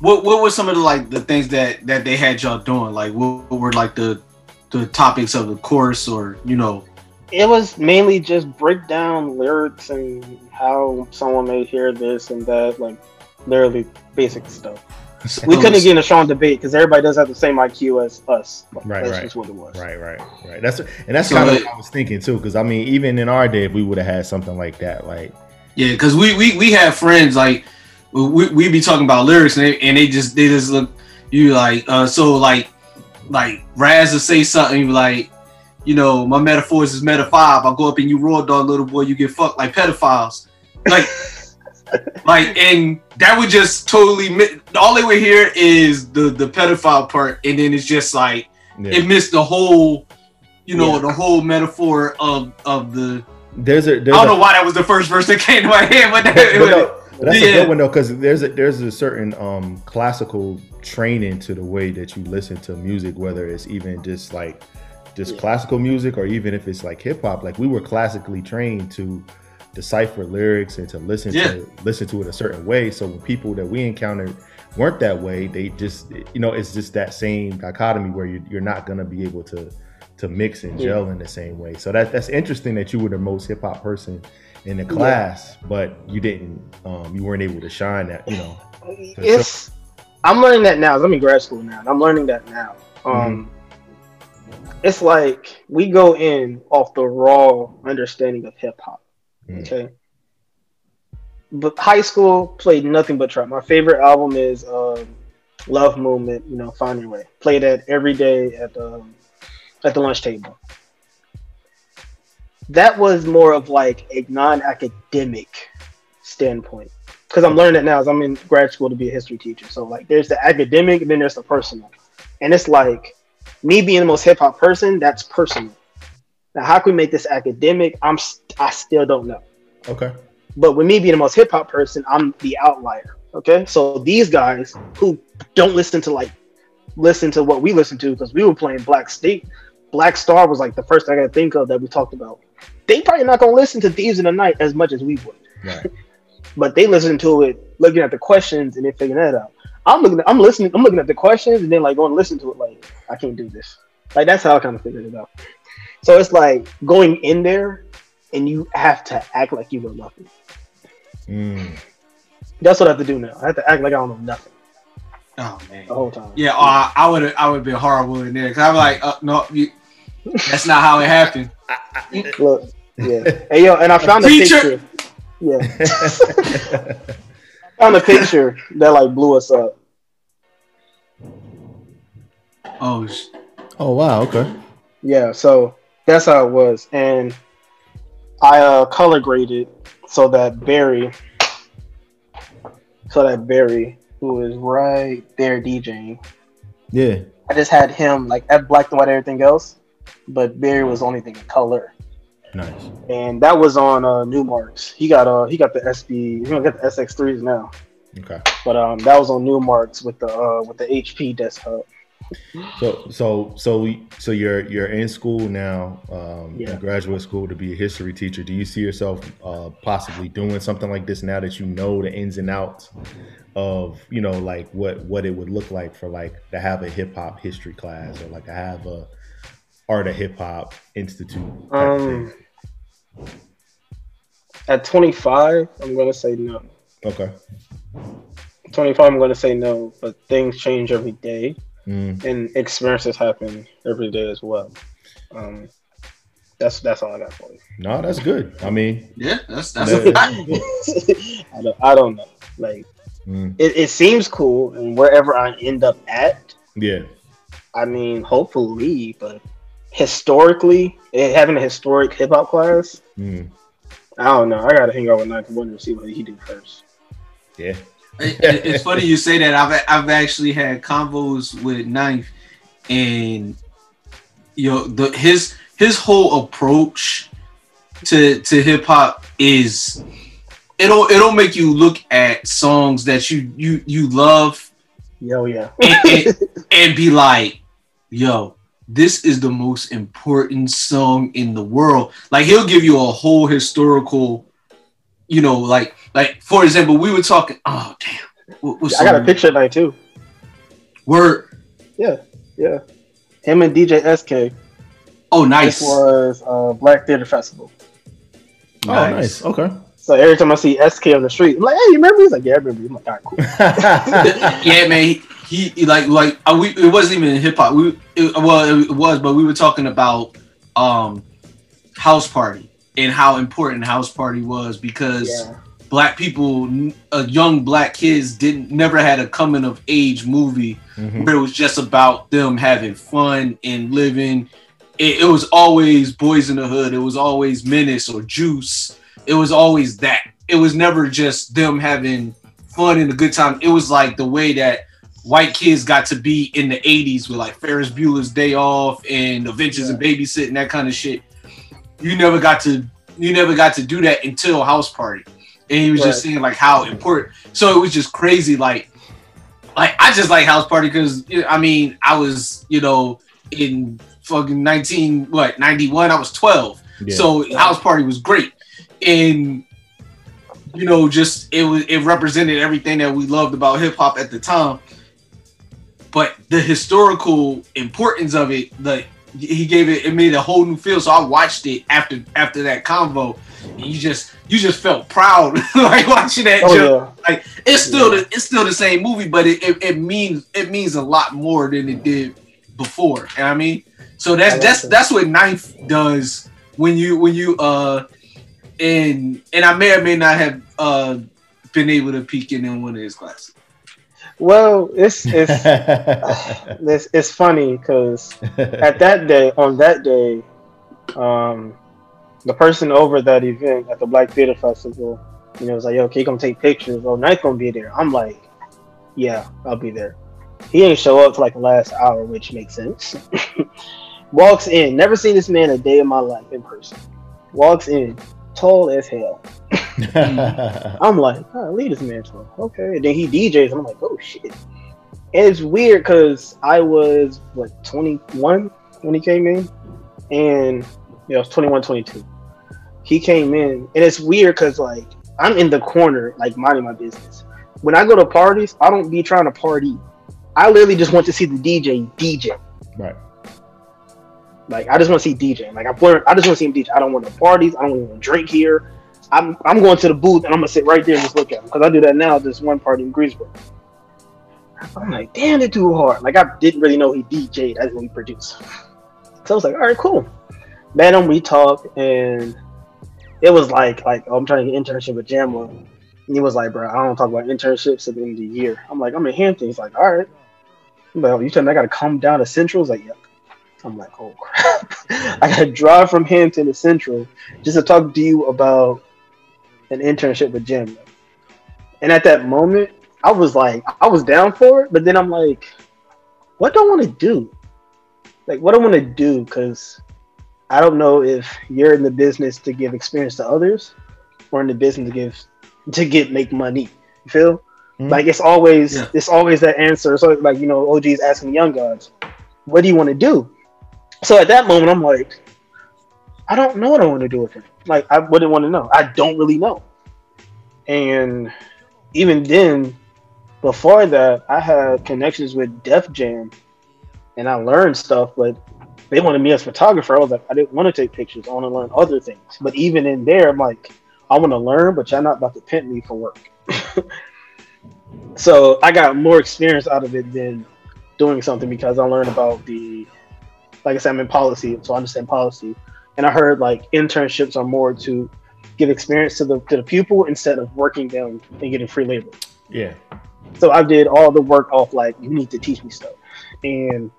what what were some of the like the things that that they had y'all doing? Like what, what were like the the topics of the course or you know It was mainly just break down lyrics and how someone may hear this and that, like literally basic stuff. We couldn't get in a strong debate because everybody does have the same IQ as us. Right, That's right. just what it was. Right, right, right. That's and that's So kind of what I was thinking too. Because I mean, even in our day, if we would have had something like that, like Yeah, because we, we we have friends like we we be talking about lyrics and they, and they just they just look you like uh so like like Raz will say something like you know my metaphors is meta five. I go up and you raw dog little boy, you get fucked like pedophiles. Like like and that would just totally all they would hear is the the pedophile part and then it's just like yeah. it missed the whole you know Yeah. the whole metaphor of of the there's a there's I don't a, know why that was the first verse that came to my head, but that, but no, that's a good one though, because there's a there's a certain um classical training to the way that you listen to music, whether it's even just like just Yeah. classical music or even if it's like hip hop. Like we were classically trained to decipher lyrics and to listen Yeah. to listen to it a certain way. So when people that we encountered weren't that way, they just you know it's just that same dichotomy where you, you're not gonna be able to to mix and Yeah. gel in the same way. So that that's interesting that you were the most hip hop person in the class, but you didn't um you weren't able to shine that, you know. It's I'm learning that now. I'm in grad school now. and I'm learning that now. Um, it's like we go in off the raw understanding of hip hop. Mm. Okay. But high school played nothing but trap. My favorite album is um, Love Movement. You know, Find Your Way. Play that every day at the at the lunch table. That was more of like a non-academic standpoint because I'm learning it now as I'm in grad school to be a history teacher. So like, there's the academic, and then there's the personal, and it's like me being the most hip hop person. That's personal. Now, how can we make this academic? I'm st- I still don't know. Okay. But with me being the most hip hop person, I'm the outlier. Okay, so these guys who don't listen to like listen to what we listen to because we were playing Black Star. Black Star was like the first thing I could think of that we talked about. They probably not gonna listen to Thieves in the Night as much as we would, Right. but they listen to it, looking at the questions and then figuring that out. I'm looking, I'm listening, I'm looking at the questions and then like going to listen to it. Like I can't do this. Like that's how I kind of figured it out. So it's like going in there and you have to act like you know nothing. Mm. That's what I have to do now. I have to act like I don't know nothing oh man. the whole time. Yeah, uh, I would I would be horrible in there because I'm like, uh, no, you, that's not how it happened. Look, yeah. Hey yo, and I found a Teacher! picture. Yeah, found a picture that like blew us up. Oh, oh wow, okay. Yeah, so that's how it was, and I uh, color graded so that Barry, so that Barry, who is right there DJing, Yeah. I just had him like at black and white everything else, but Barry was the only thing in color. Nice. and that was on uh, Numarks. He got uh he got the SB, he got the SX3s now, Okay. but um that was on Numarks with the uh with the HP desktop. So so so so you're you're in school now, um, Yeah. in graduate school to be a history teacher. Do you see yourself uh, possibly doing something like this now that you know the ins and outs of you know like what what it would look like for like to have a hip hop history class or like to have a art of hip hop institute? Um, at 25, I'm gonna say no. Okay. 25, I'm going to say no, but things change every day Mm. and experiences happen every day as well. Um, that's that's all I got for you. No, that's good. I mean, Yeah, that's that's Yeah. I don't, I don't know. Like mm, it, it seems cool, and wherever I end up at, yeah, I mean, hopefully, but historically, eh, having a historic hip hop class, mm, I don't know. I got to hang out with Ninth Wonder to see what he did first. yeah. It- it- it's funny you say that. I've I've actually had convos with Ninth, and you know the his his whole approach to to hip hop is it'll it'll make you look at songs that you you you love Yo, yeah. and, and, and be like, yo, this is the most important song in the world. Like he'll give you a whole historical, you know, like like for example, we were talking. Oh damn, what, what I got a picture of that too. Word. Yeah, yeah. Him and DJ SK. Oh, This nice. was uh, Black Theater Festival. Oh, nice. Okay. So every time I see SK on the street, I'm like, hey, you remember? He's like, yeah, I remember. I'm like, all right, cool. yeah, man. He, he like like uh, we it wasn't even hip hop. We it, well it was, but we were talking about um house party and how important house party was because Yeah. black people, uh, young black kids didn't never had a coming of age movie Mhm. where it was just about them having fun and living. It, it was always Boyz n the Hood. It was always Menace or Juice. It was always that. It was never just them having fun and a good time. It was like the way that white kids got to be in the 80s with like Ferris Bueller's Day Off and Adventures in Babysitting, that kind of shit. You never got to you never got to do that until House Party. And he was just Right. saying like how important. So it was just crazy like like I just like House Party because I mean I was you know in fucking 19 what 91 I was 12 Yeah. so House Party was great and you know just it was it represented everything that we loved about hip hop at the time but the historical importance of it the he gave it it made a whole new feel so I watched it after after that convo and you just you just felt proud like watching that Oh, joke yeah. like it's still the it's still the same movie, but it, it, it means it means a lot more than it did before. You know what I mean? So that's like that's that. that's what Ninth does when you when you uh and and I may or may not have uh been able to peek in in one of his classes. Well, it's it's it's, it's funny because at that day, on that day, um, the person over that event at the Black Theater Festival, you know, was like, "Yo, can you come take pictures?" Oh, Night gonna be there. I'm like, "Yeah, I'll be there." He ain't show up for like the last hour, which makes sense. Walks in, never seen this man a day in my life in person. Walks in, tall as hell. Mm. I'm like, oh, leave this man alone. Okay. And then he DJs. I'm like, oh shit. And it's weird because I was what 21 when he came in, and yeah, I was 21, 22. He came in, and it's weird because like I'm in the corner, like minding my business. When I go to parties, I don't be trying to party. I literally just want to see the DJ DJ. right. Like I just want to see DJ. Like learned, I just want to see him DJ. I don't want to parties. I don't want to drink here. I'm I'm going to the booth and I'm gonna sit right there and just look at him because I do that now. This one party in Greensboro. I'm like, damn, it too hard. Like I didn't really know he DJ'd as he produced. So I was like, all right, cool. Met him, we talked, and it was like, like oh, I'm trying to get internship with Jamla. And he was like, bro, I don't talk about internships at the end of the year. I'm like, I'm in Hampton. He's like, all right. I'm like, oh, you telling me I gotta come down to Central? He's like, yep. I'm like, oh crap. I gotta drive from Hampton to Central just to talk to you about an internship with Jim. And at that moment, I was like, I was down for it, but then I'm like, what do I want to do? Like, what do I want to do? Because I don't know if you're in the business to give experience to others or in the business to give to get make money. You feel? Mhm. Like it's always Yeah. it's always that answer. So like you know, OG's asking young guys, what do you want to do? So at that moment, I'm like, I don't know what I want to do with it. Like I wouldn't want to know. I don't really know. And even then, before that, I had connections with Def Jam, and I learned stuff. But they wanted me as photographer. I was like, I didn't want to take pictures. I want to learn other things. But even in there, I'm like, I want to learn, but y'all not about to pimp me for work. So I got more experience out of it than doing something because I learned about the, like I said, I'm in policy, so I understand policy, and I heard like internships are more to give experience to the to the pupil instead of working them and getting free labor. Yeah. So I did all the work off like you need to teach me stuff, and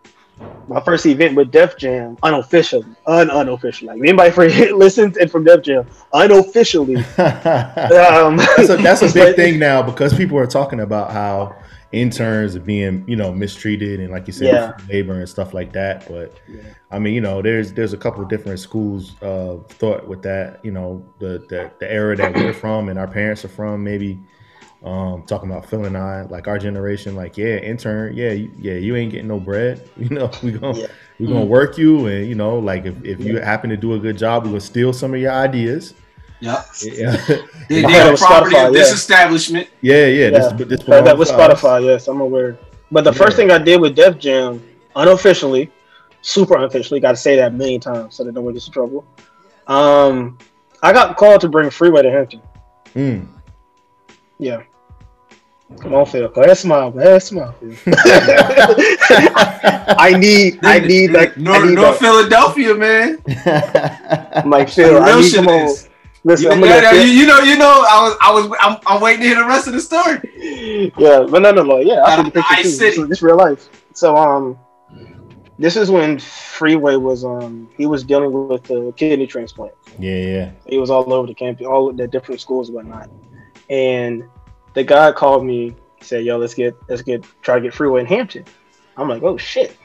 my first event with Def Jam, unofficially, un unofficially, like anybody for listens and from Def Jam, unofficially. um, that's a, that's a big thing now because people are talking about how interns are being you know mistreated and like you said Yeah. labor and stuff like that but Yeah. i mean you know there's there's a couple different schools of thought with that you know the the, the era that we're from and our parents are from maybe um talking about Phil and I like our generation like yeah intern yeah you, yeah you ain't getting no bread you know we gonna Yeah. we gonna work you and you know like if, if you happen to do a good job we gonna steal some of your ideas Yep. yeah They, I they heard with property Spotify, of this yeah. establishment. yeah yeah Yeah. this But that belongs was. Spotify, yes, I'm aware. But the Yeah. first thing I did with Def Jam, unofficially, super unofficially, got to say that a million times so that no one gets in trouble. Um, I got called to bring Freeway to Hampton. Mm. Yeah. Come on, Phil. Go ahead, smile. Go ahead, smile. I need, I need that. I North, need North that. Philadelphia, man. I'm like The Phil. I need shit come on. Is. Listen, You, I'm gonna yeah, you, you know, you know, I was, I was, I'm, I'm waiting to hear the rest of the story. yeah, but no, no, no. Yeah, I Out took of the picture Ice too. This is real life. So, um, this is when Freeway was um he was dealing with the kidney transplant. yeah yeah He was all over the campus, all the different schools and whatnot. And the guy called me, said, "Yo, let's get let's get try to get Freeway in Hampton." I'm like, "Oh shit!"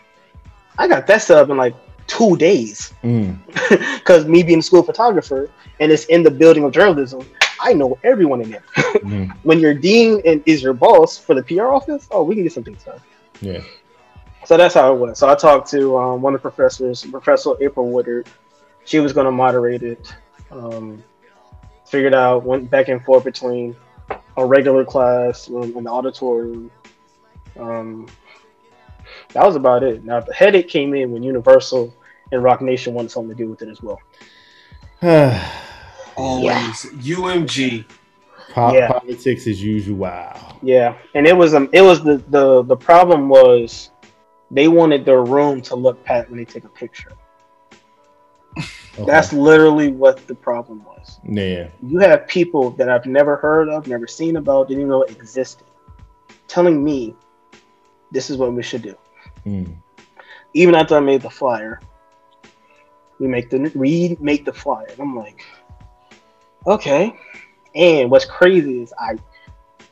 I got that set up in like two days Mm. because me being a school photographer and it's in the building of journalism. I know everyone in there. Mm. when your dean and is your boss for the PR office, oh, we can get some things done. yeah So that's how it was. So I talked to um, one of the professors, Professor April Woodard. She was going to moderate it. Um, figured out, went back and forth between a regular class and and the auditorium. Um, that was about it. Now the headache came in when Universal and Roc Nation wanted something to do with it as well. Always UMG. Po- Yeah. Politics as usual. Wow. Yeah, and it was um, it was the the the problem was they wanted their room to look pat when they take a picture. Okay. That's literally what the problem was. yeah. You have people that I've never heard of, never seen about, didn't even know existed, telling me this is what we should do. Mm. Even after I made the flyer, we make the we make the flyer. And I'm like, okay. And what's crazy is I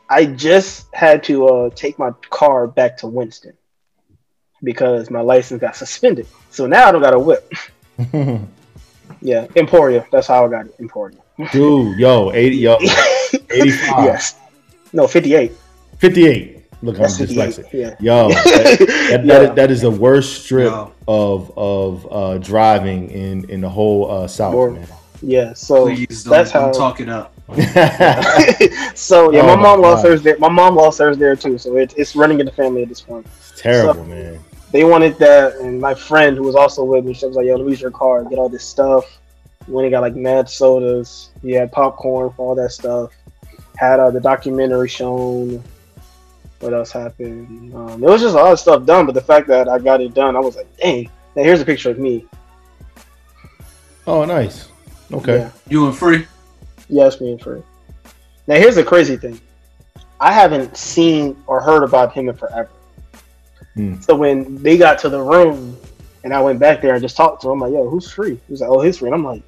I just had to uh, take my car back to Winston because my license got suspended. So now I don't got a whip. Yeah, Emporia. That's how I got it. Emporia. Dude, yo, 80, yo, 85. yes. No, 58. 58. Look, I'm That's 58. dyslexic. Yeah. Yo, that, that, Yeah. that, that is the worst strip Yo. of of uh, driving in in the whole uh, South, Or- man. Yeah. So Please don't, that's don't how. talk it up. so yeah, Oh my my mom lost God. hers there. My mom lost hers there too. So it's it's running in the family at this point. it's terrible, man. They wanted that, and my friend who was also with me, she was like, "Yo, let me use your car, get all this stuff." When he got like mad sodas, he had popcorn for all that stuff. Had uh, the documentary shown. What else happened? Um, it was just a lot of stuff done, but the fact that I got it done, I was like, "Dang!" Now here's a picture of me. Oh, nice. Okay. Yeah. You and free. Yes, me and Free. Now here's the crazy thing. I haven't seen or heard about him in forever. Hmm. So when they got to the room and I went back there and just talked to him, I'm like, yo, who's free? He was like, oh, he's free. And I'm like,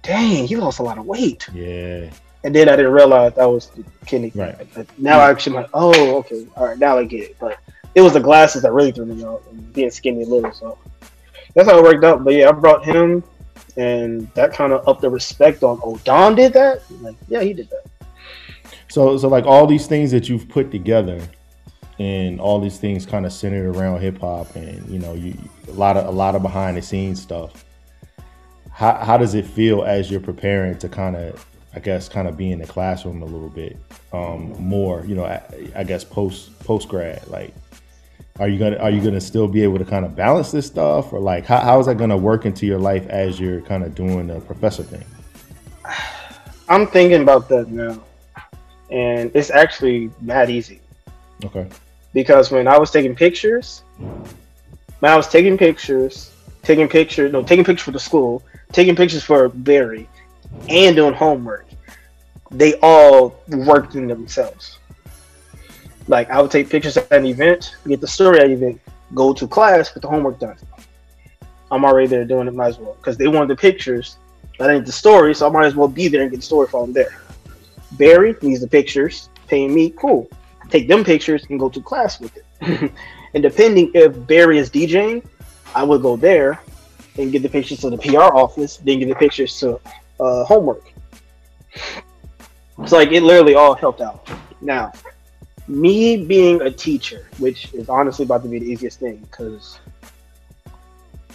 dang, he lost a lot of weight. Yeah. And then I didn't realize that was the kidney. Right. But now I actually like, oh, okay, all right, now I get it. But it was the glasses that really threw me off and being skinny a little. So that's how it worked out. But yeah, I brought him, and that kind of upped the respect on. Oh, Don did that. Like, yeah, he did that. So, so like all these things that you've put together, and all these things kind of centered around hip hop, and you know, you a lot of a lot of behind the scenes stuff. How how does it feel as you're preparing to kind of, I guess, kind of be in the classroom a little bit um, more? You know, I, I guess post post grad, like. Are you gonna Are you gonna still be able to kind of balance this stuff, or like how, how is that gonna work into your life as you're kind of doing the professor thing? I'm thinking about that now, and it's actually not easy. Okay. because when I was taking pictures, when I was taking pictures, taking pictures, no, taking pictures for the school, taking pictures for Barry, and doing homework, they all worked in themselves. Like I would take pictures at an event, get the story at the event, go to class, get the homework done. I'm already there doing it, might as well, because they wanted the pictures, I didn't the story, so I might as well be there and get the story from there. Barry needs the pictures, paying me, cool take them pictures and go to class with it. and depending if Barry is DJing, I would go there and get the pictures to the PR office, then get the pictures to uh, homework. It's like it literally all helped out. Now, me being a teacher, which is honestly about to be the easiest thing because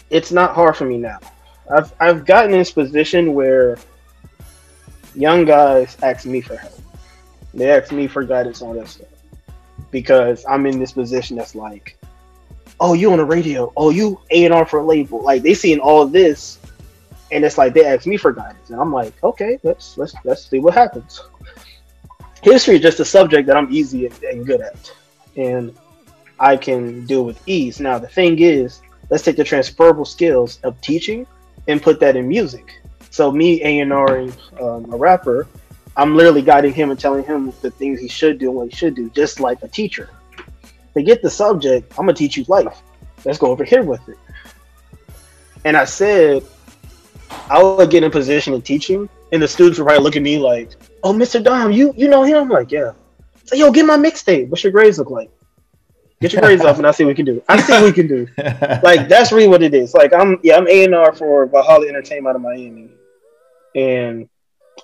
it's not hard for me now. I've I've gotten in this position where young guys ask me for help. They ask me for guidance on that stuff because I'm in this position that's like, oh, you on the radio, oh, you A and R for a label. Like they seeing all this, and it's like they ask me for guidance, and I'm like, okay, let's let's let's see what happens. History is just a subject that I'm easy and, and good at, and I can deal with ease. Now the thing is, let's take the transferable skills of teaching and put that in music. So me A and Ring um, a rapper, I'm literally guiding him and telling him the things he should do and what he should do, just like a teacher. To get the subject, I'm gonna teach you life. Let's go over here with it. And I said, I would get in position of teaching, and the students would probably look at me like, "Oh, Mr. Dom, you you know him?" I'm like, "Yeah." So, yo, get my mixtape. What's your grades look like? Get your grades up, and I see what we can do. I see what we can do. Like that's really what it is. Like I'm yeah, I'm A and R for Valhalla Entertainment out of Miami, and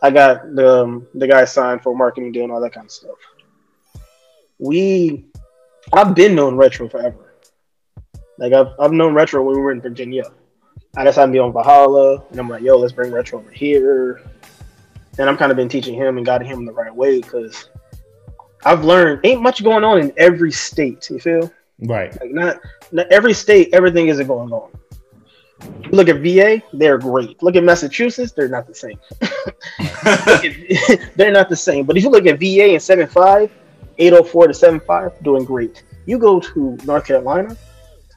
I got the um, the guy signed for marketing deal and all that kind of stuff. We, I've been known retro forever. Like I've I've known retro when we were in Virginia. I had to be on Valhalla, and I'm like, yo, let's bring retro over here. And I'm kind of been teaching him and guiding him the right way because I've learned ain't much going on in every state. You feel? Right. Like not, not every state, everything isn't going on. Look at VA, they're great. Look at Massachusetts, they're not the same. they're not the same. But if you look at VA and 75, 804 to 75, doing great. You go to North Carolina,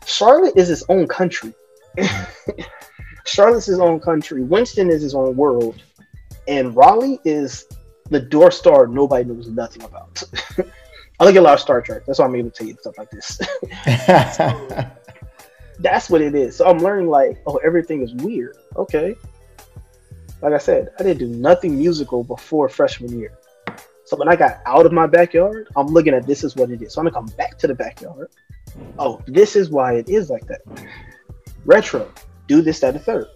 Charlotte is its own country. Charlotte's his own country. Winston is his own world. And Raleigh is the door star nobody knows nothing about. I look at a lot of Star Trek. That's why I'm able to tell you stuff like this. That's what it is. So I'm learning like, oh, everything is weird. Okay. Like I said, I didn't do nothing musical before freshman year. So when I got out of my backyard, I'm looking at this is what it is. So I'm gonna come back to the backyard. Oh, this is why it is like that. Retro, do this, that, the third.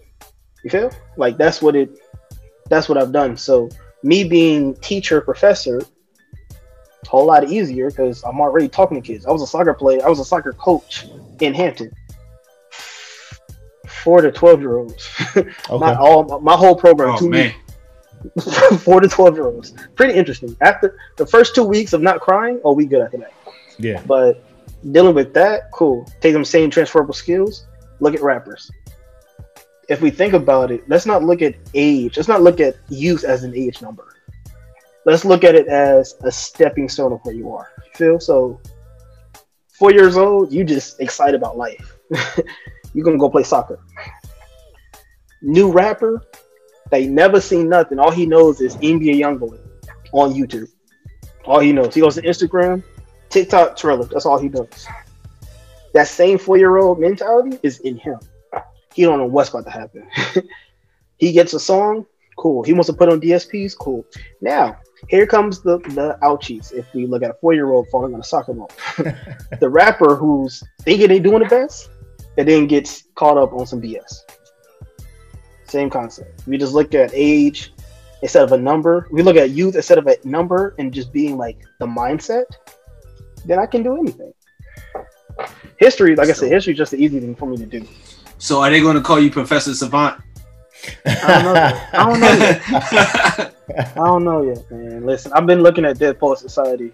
You feel? Like that's what it that's what I've done. So me being teacher, professor, a whole lot easier because I'm already talking to kids. I was a soccer player, I was a soccer coach in Hampton. Four to twelve year olds. my all my whole program, Oh two man, weeks, four to twelve year olds. Pretty interesting. After the first two weeks of not crying, oh, we good after that. Yeah. But dealing with that, cool. Take them same transferable skills. Look at rappers. If we think about it, let's not look at age. Let's not look at youth as an age number. Let's look at it as a stepping stone of where you are. Feel so. Four years old, you just excited about life. You're gonna go play soccer. New rapper, they never seen nothing. All he knows is NBA YoungBoy on YouTube. All he knows. He goes to Instagram, TikTok, Trailer. That's all he does. That same four-year-old mentality is in him. He don't know what's about to happen. he gets a song, cool. He wants to put on DSPs, cool. Now, here comes the the ouchies. If we look at a four-year-old falling on a soccer ball, the rapper who's thinking they're doing the best, and then gets caught up on some BS. Same concept. We just look at age instead of a number. We look at youth instead of a number and just being like the mindset. Then I can do anything. History, like I said, history is just the easy thing for me to do. so are they going to call you Professor Savant? I don't know. Yet. I don't know yet. I don't know yet, man. Listen, I've been looking at Dead Poet Society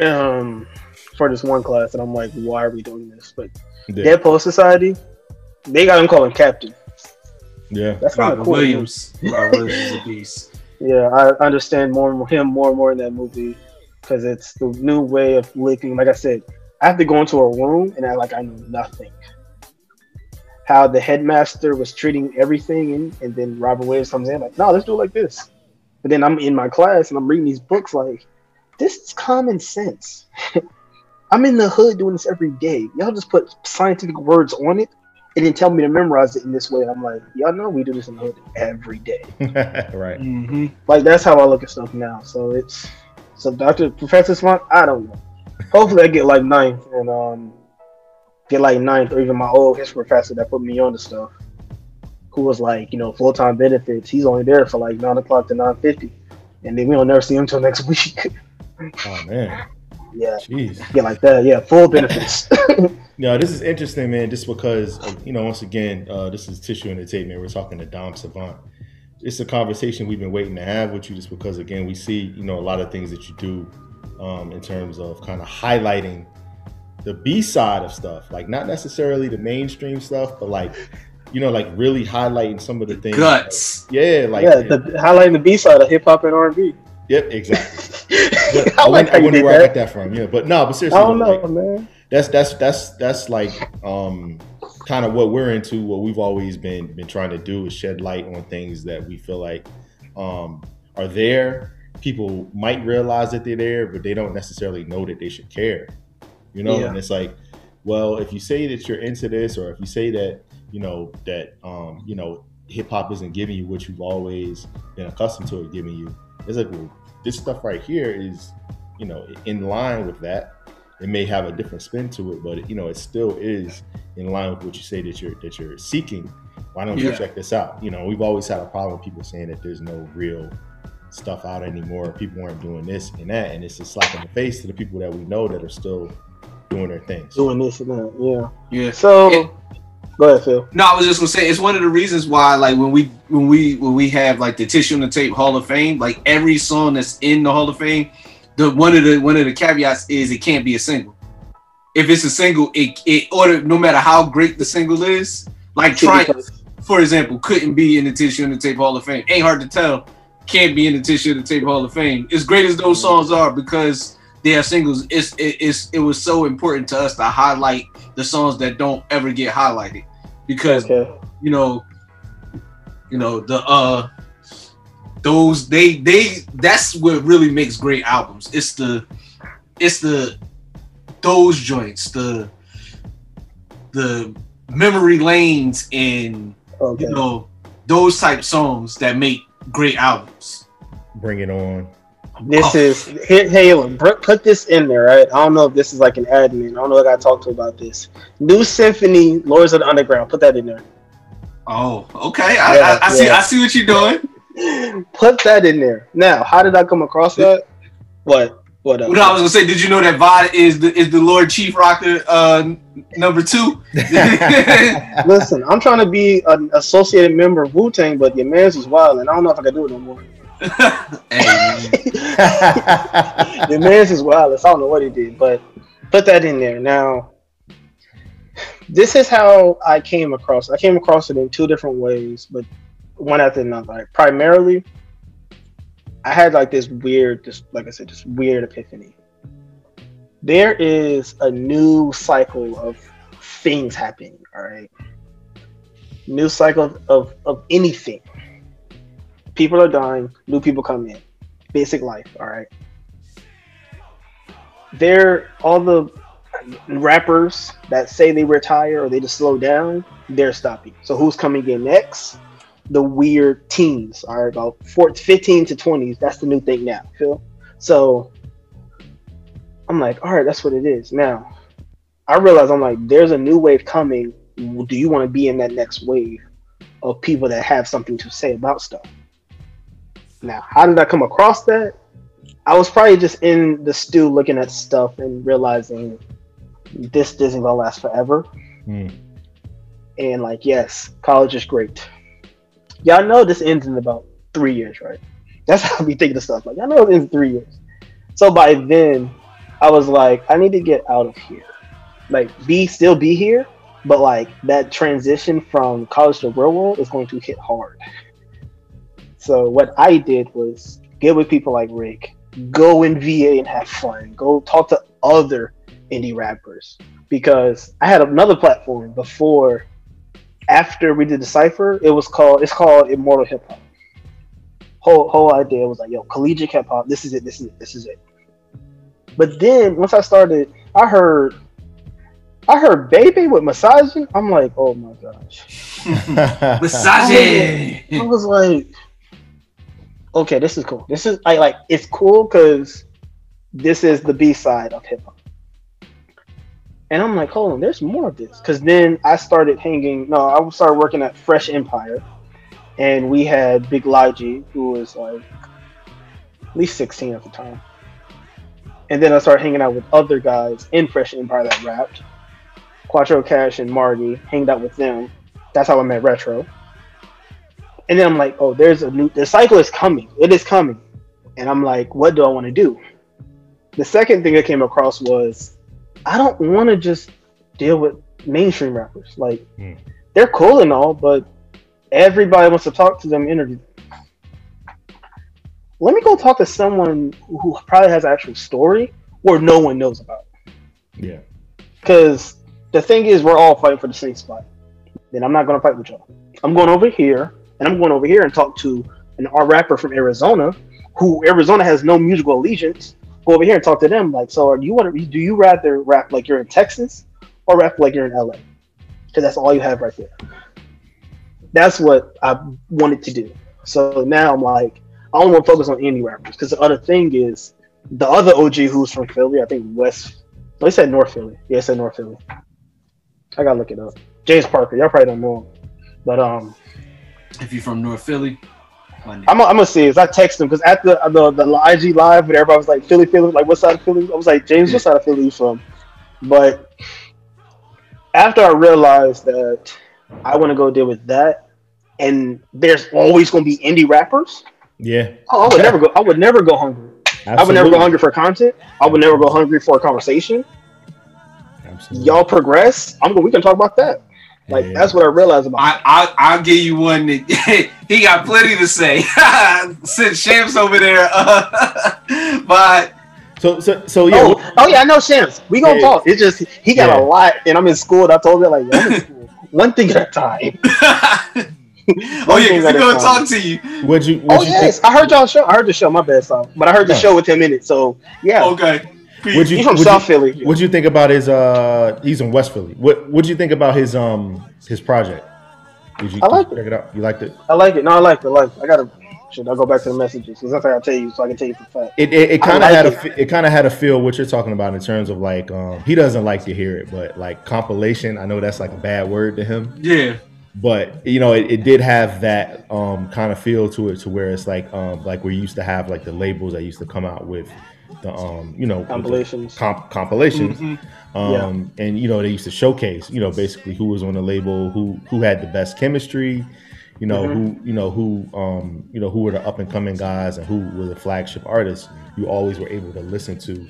um for this one class, and I'm like, why are we doing this? But Yeah. Dead Poet Society, they got him calling Captain. Yeah. That's kind of cool. Williams. Robert Williams is a beast. Yeah, I understand more and more him more and more in that movie. because it's the new way of looking. Like I said, I have to go into a room and act like I know nothing. How the headmaster was treating everything, and, and then Robert Williams comes in like, "No, let's do it like this." But then I'm in my class and I'm reading these books like, "This is common sense." I'm in the hood doing this every day. Y'all just put scientific words on it and then tell me to memorize it in this way. And I'm like, y'all know we do this in the hood every day. right. Mm-hmm. Like that's how I look at stuff now. So it's so Doctor Professor Swan. I don't know. Hopefully I get like ninth and um get like ninth or even my old history professor that put me on the stuff. Who was like, you know, full time benefits. He's only there for like nine o'clock to nine fifty, and then we don't never see him until next week. Oh man. yeah, Jeez. get like that. Yeah, full benefits. No, this is interesting, man. Just because, uh, you know, once again, uh, this is tissue entertainment. We're talking to Dom Savant. It's a conversation we've been waiting to have with you, just because, again, we see, you know, a lot of things that you do um, in terms of kind of highlighting the B side of stuff, like not necessarily the mainstream stuff, but like, you know, like really highlighting some of the things. Guts. Yeah, like yeah, the, highlighting the B side of hip hop and R and B. Yep, exactly. But I I, like wonder, how I wonder did where I got that from. Yeah, but no, but seriously, I seriously, don't know, like, man. that's that's that's that's like um kind of what we're into what we've always been been trying to do is shed light on things that we feel like um are there people might realize that they're there but they don't necessarily know that they should care you know Yeah. and it's like well if you say that you're into this or if you say that you know that um you know hip hop isn't giving you what you've always been accustomed to it giving you it's like well this stuff right here is you know in line with that it may have a different spin to it, but you know, it still is in line with what you say that you're that you're seeking. Why don't you Yeah. check this out? You know, we've always had a problem with people saying that there's no real stuff out anymore. People aren't doing this and that, and it's a slap in the face to the people that we know that are still doing their things. Doing this and that. Yeah. Yeah. So It- go ahead, Phil. No, I was just gonna say it's one of the reasons why, like when we when we when we have like the tissue and the tape Hall of Fame, like every song that's in the Hall of Fame, the one of the one of the caveats is it can't be a single. If it's a single, it it or no matter how great the single is, like Triumph, for example, couldn't be in the tissue and the tape Hall of Fame. Ain't hard to tell. Can't be in the tissue the tape Hall of Fame. As great as those songs are, because they are singles, it's it, it's it was so important to us to highlight the songs that don't ever get highlighted because Okay. you know you know the uh those they they that's what really makes great albums it's the it's the those joints the the memory lanes and Okay. you know those type songs that make great albums Bring it on. This Oh. is hey, hey put this in there, right? I don't know if this is like an admin. I don't know if I talked to about this. New Symphony, Lords of the Underground. Put that in there. oh okay i, Yeah, I, I see yeah. i see what you're doing Put that in there. Now, how did I come across that? What? What? Up? no, I was gonna say, did you know that Vod is the is the Lord Chief Rocker uh number two? Listen, I'm trying to be an associated member of Wu Tang, but your man's is wild, and I don't know if I can do it no more. your man's is wireless. I don't know what he did, but put that in there. Now, this is how I came across. I came across it in two different ways, but one after another. Like, primarily, I had like this weird, just like I said, just weird epiphany. There is a new cycle of things happening. All right, new cycle of, of, of anything. People are dying. New people come in. Basic life. All right they're all the rappers that say they retire or they just slow down, they're stopping. So who's coming in next? The weird teens all right, about four, 15 to 20s. That's the new thing now, Phil. So I'm like, all right, that's what it is. Now I realize I'm like, there's a new wave coming. Do you want to be in that next wave of people that have something to say about stuff? Now, how did I come across that? I was probably just in the stew looking at stuff and realizing this isn't gonna last forever. Hmm. And like, yes, college is great. Y'all know this ends in about three years, right? That's how we think of stuff. Like, I know it ends in three years. So by then, I was like, I need to get out of here. Like, be still be here, but like that transition from college to real world is going to hit hard. So what I did was get with people like Rick, go in VA and have fun. Go talk to other indie rappers because I had another platform before. After we did the cipher, it was called it's called Immortal Hip Hop. Whole whole idea was like, yo, collegiate hip hop. This is it. This is it. This is it. But then once I started, I heard, I heard baby with massaging. I'm like, oh my gosh. Massage. I was like, okay, this is cool. This is I like it's cool because this is the B side of hip hop. And I'm like, hold on, there's more of this. Cause then I started hanging. No, I started working at Fresh Empire, and we had Big Logi, who was like at least 16 at the time. And then I started hanging out with other guys in Fresh Empire that rapped. Quattro Cash and Marty, hanged out with them. That's how I met Retro. And then I'm like, oh, there's a new the cycle is coming. It is coming. And I'm like, what do I want to do? The second thing I came across was I don't want to just deal with mainstream rappers. Like Hmm. they're cool and all, but everybody wants to talk to them, interview them. Let me go talk to someone who probably has an actual story or no one knows about. yeah. Because the thing is, we're all fighting for the same spot. Then I'm not going to fight with y'all. I'm going over here, and I'm going over here and talk to an our rapper from Arizona, who Arizona has no musical allegiance. Go over here and talk to them. Like, so, are you want to? Do you rather rap like you're in Texas, or rap like you're in LA? Because that's all you have right there. That's what I wanted to do. So now I'm like, I only want to focus on indie rappers. Because the other thing is, the other OG who's from Philly, I think West Oh, he said North Philly. Yeah, he said North Philly. I gotta look it up. James Parker. Y'all probably don't know him, but um, If you're from North Philly. I'm, gonna see. Is I text him because at the, the the IG live, when everybody was like Philly, Philly, like what side of Philly? I was like James, what side of Philly you from? But after I realized that I want to go deal with that, and there's always gonna be indie rappers. Yeah. Oh, I would never go. I would never go hungry. I would never go hungry for content. I would never go hungry for a conversation. Absolutely. Y'all progress. I'm going. We can talk about that. Like Yeah. that's what I realized about. I, I I'll give you one that he got plenty to say. Since Shams over there, uh, but So so so yeah. oh, oh yeah, I know Shams. We gonna Yeah. talk. It's just he got Yeah. a lot, and I'm in school. And I told him like, yo, I'm in school. one thing at a time. oh yeah, because at gonna time. talk to you. What'd you what'd Oh you yes, think? I heard y'all show. I heard the show. My bad, son. But I heard the No. show with him in it. So yeah, Okay. What'd you, he's from what'd South you, Philly. What'd you think about his uh he's in West Philly. What what'd you think about his um his project? Did you, I like did you check it out? You liked it? I like it. No, I like it. I like it. I gotta. Should I go back to the messages? Because that's what I'll tell you, so I can tell you for fact. It it, it kind of like had it. a it kind of had a feel what you're talking about in terms of like um he doesn't like to hear it, but like compilation. I know that's like a bad word to him, Yeah. But you know it, it did have that um kind of feel to it to where it's like um like we used to have like the labels that used to come out with the um you know Compilations. comp- compilations. Mhm. um and you know they used to showcase you know basically who was on the label who who had the best chemistry you know who you know who um you know who were the up and coming guys and who were the flagship artists. You always were able to listen to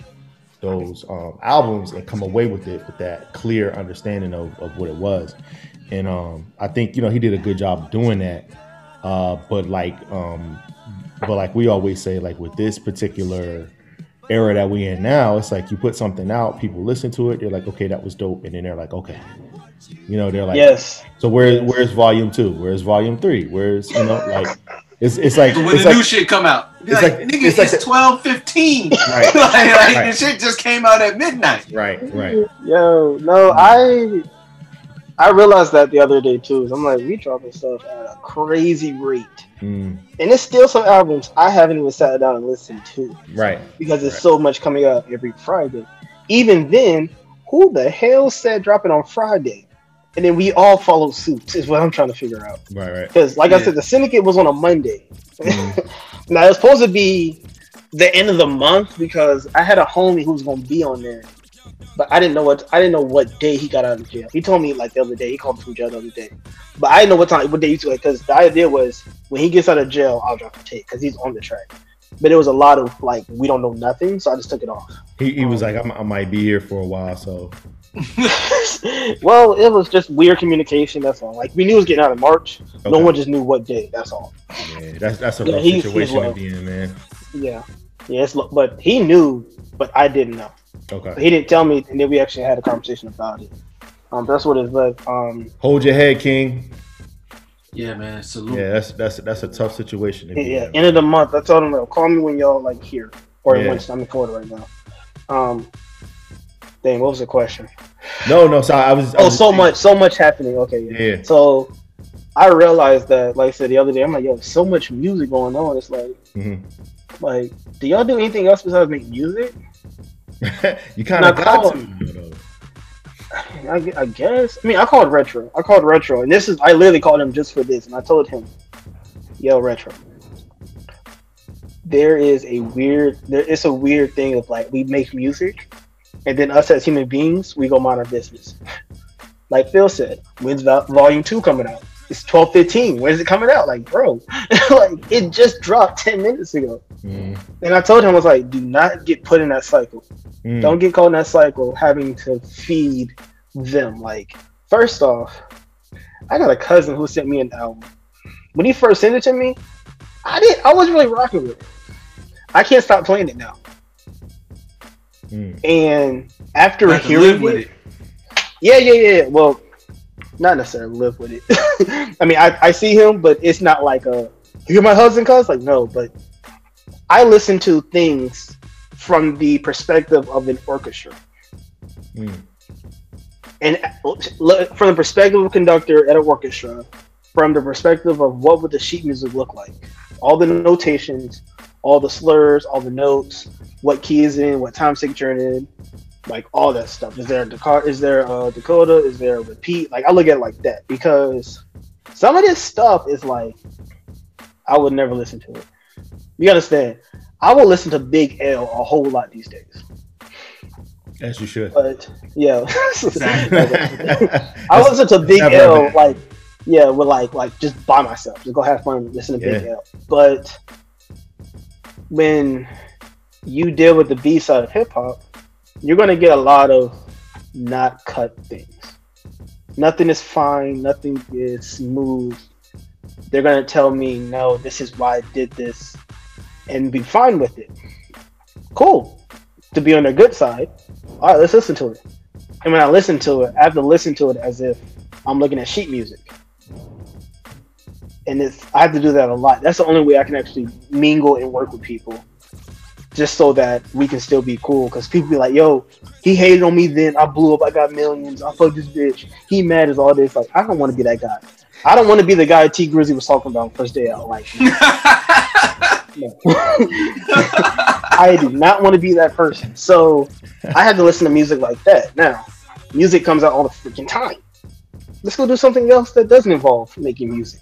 those um albums and come away with it with that clear understanding of, of what it was and um i think you know he did a good job doing that uh but like um but like we always say like with this particular era that we in now, it's like you put something out, people listen to it, they're like, okay, that was dope, and then they're like, okay, you know, they're like, yes. So where where's volume two? Where's volume three? Where's you know like it's it's like when it's the like new shit come out, it's like, like- nigga, it's like it's twelve fifteen. Right. like, like Right. the shit just came out at midnight. right right Yo, no, I I realized that the other day too. I'm like, we dropping stuff at a crazy rate, Mm, and there's still some albums I haven't even sat down and listened to right because there's Right. so much coming out every Friday. Even then, who the hell said dropping on Friday? And then we all follow suit is what I'm trying to figure out. right right Because, like I said, the syndicate was on a Monday. Mm. now it's supposed to be the end of the month because I had a homie who was going to be on there, but I didn't know what I didn't know what day he got out of jail. He told me like the other day. He called me from jail the other day, but I didn't know what time what day he took. Because the idea was when he gets out of jail, I'll drop a tape because he's on the track. But it was a lot of like we don't know nothing, so I just took it off. he, he was like I'm, I might be here for a while so well, it was just weird communication. That's all. Like we knew it was getting out of March. No one just knew what day. That's all. Yeah, that's that's a rough he's situation at the end, man. Yeah, yeah. It's, lo- but he knew, but I didn't know. Okay. He didn't tell me, and then we actually had a conversation about it. Um, that's what it's like. Um, Hold your head, King. Yeah, man. Salute. Yeah, that's that's that's a tough situation. To be yeah, in. end of the month. I told him, like, call me when y'all like here or Yeah. when I'm in Florida right now. Um, dang, what was the question? No, no. So I was. I Oh, was so much, so much happening. Okay, yeah. Yeah. So I realized that, like I said the other day, I'm like, yo, so much music going on. It's like, Mhm. Like, do y'all do anything else besides make music? you kind of got call- to. I, I guess. I mean, I called retro. I called retro, and this is I literally called him just for this, and I told him, "Yo, retro." There is a weird. It's a weird thing of like we make music, and then us as human beings, we go mind our business. Like Phil said, when's Vol- Volume Two coming out? It's twelve fifteen. When's it coming out? Like, bro, like it just dropped ten minutes ago. Mm, And I told him, I was like, do not get put in that cycle. mm. Don't get caught in that cycle having to feed them. Like, first off, I got a cousin who sent me an album. When he first sent it to me, I didn't I wasn't really rocking with it. I can't stop playing it now. Mm. And after You have to hearing it, it. yeah, yeah, yeah. Well, not necessarily live with it. I mean, I, I see him, but it's not like a you're my husband, cuz like no. But I listen to things from the perspective of an orchestra, Mm. and from the perspective of a conductor at an orchestra, from the perspective of what would the sheet music look like, all the notations, all the slurs, all the notes, what key is in, what time signature it in, like all that stuff. Is there a Dakota? Is there a Dakota? Is there a repeat? Like I look at it like that because some of this stuff is like I would never listen to it. You understand? I will listen to Big L a whole lot these days, As you should. but yeah, I listen to Big L been. like yeah, with like like just by myself, just go have fun, listen to Big L. But when you deal with the B side of hip hop, you're gonna get a lot of not cut things. Nothing is fine, nothing is smooth. They're gonna tell me, no, this is why I did this, and be fine with it. Cool. To be on their good side. All right, let's listen to it. And when I listen to it, I have to listen to it as if I'm looking at sheet music. And it's I have to do that a lot. That's the only way I can actually mingle and work with people. Just so that we can still be cool. Because people be like, yo, he hated on me then. I blew up. I got millions. I fucked this bitch. He mad as all this. Like, I don't want to be that guy. I don't want to be the guy Tee Grizzley was talking about first day out. Like. I do not want to be that person. So I had to listen to music like that. Now, music comes out all the freaking time. Let's go do something else that doesn't involve making music.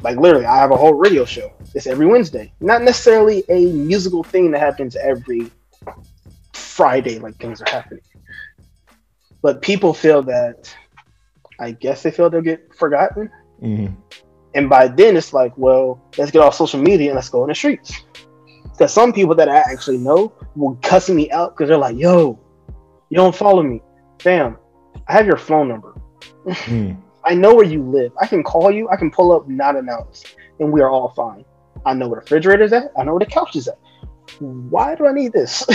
Like literally, I have a whole radio show. It's every Wednesday. Not necessarily a musical thing that happens every Friday, like things are happening. But people feel that I guess they feel they'll get forgotten. Mhm. And by then it's like, well, let's get off social media and let's go in the streets. Because some people that I actually know will cussing me out because they're like, yo, you don't follow me. Fam, I have your phone number. Mm. I know where you live. I can call you. I can pull up not announced, and we are all fine. I know where the refrigerator's at. I know where the couch is at. Why do I need this?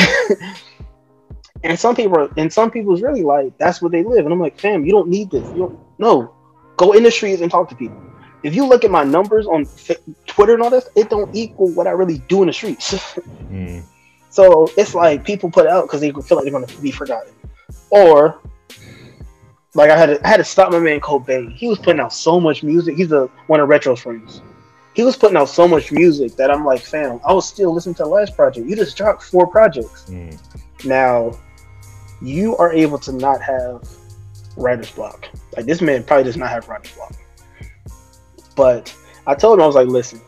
and some people, are, and some people's really like that's where they live, and I'm like, fam, you don't need this. You don't. No, go in the streets and talk to people. If you look at my numbers on F- Twitter and all this, it don't equal what I really do in the streets. Mm. So it's like people put it out because they feel like they're going to be forgotten, or like I had to, I had to stop my man Cobain. He was putting out so much music. He's a one of Retro's friends. He was putting out so much music that I'm like, fam, I was still listening to the last project. You just dropped four projects. Mm. Now, you are able to not have writer's block. Like this man probably does not have writer's block. But I told him I was like, listen,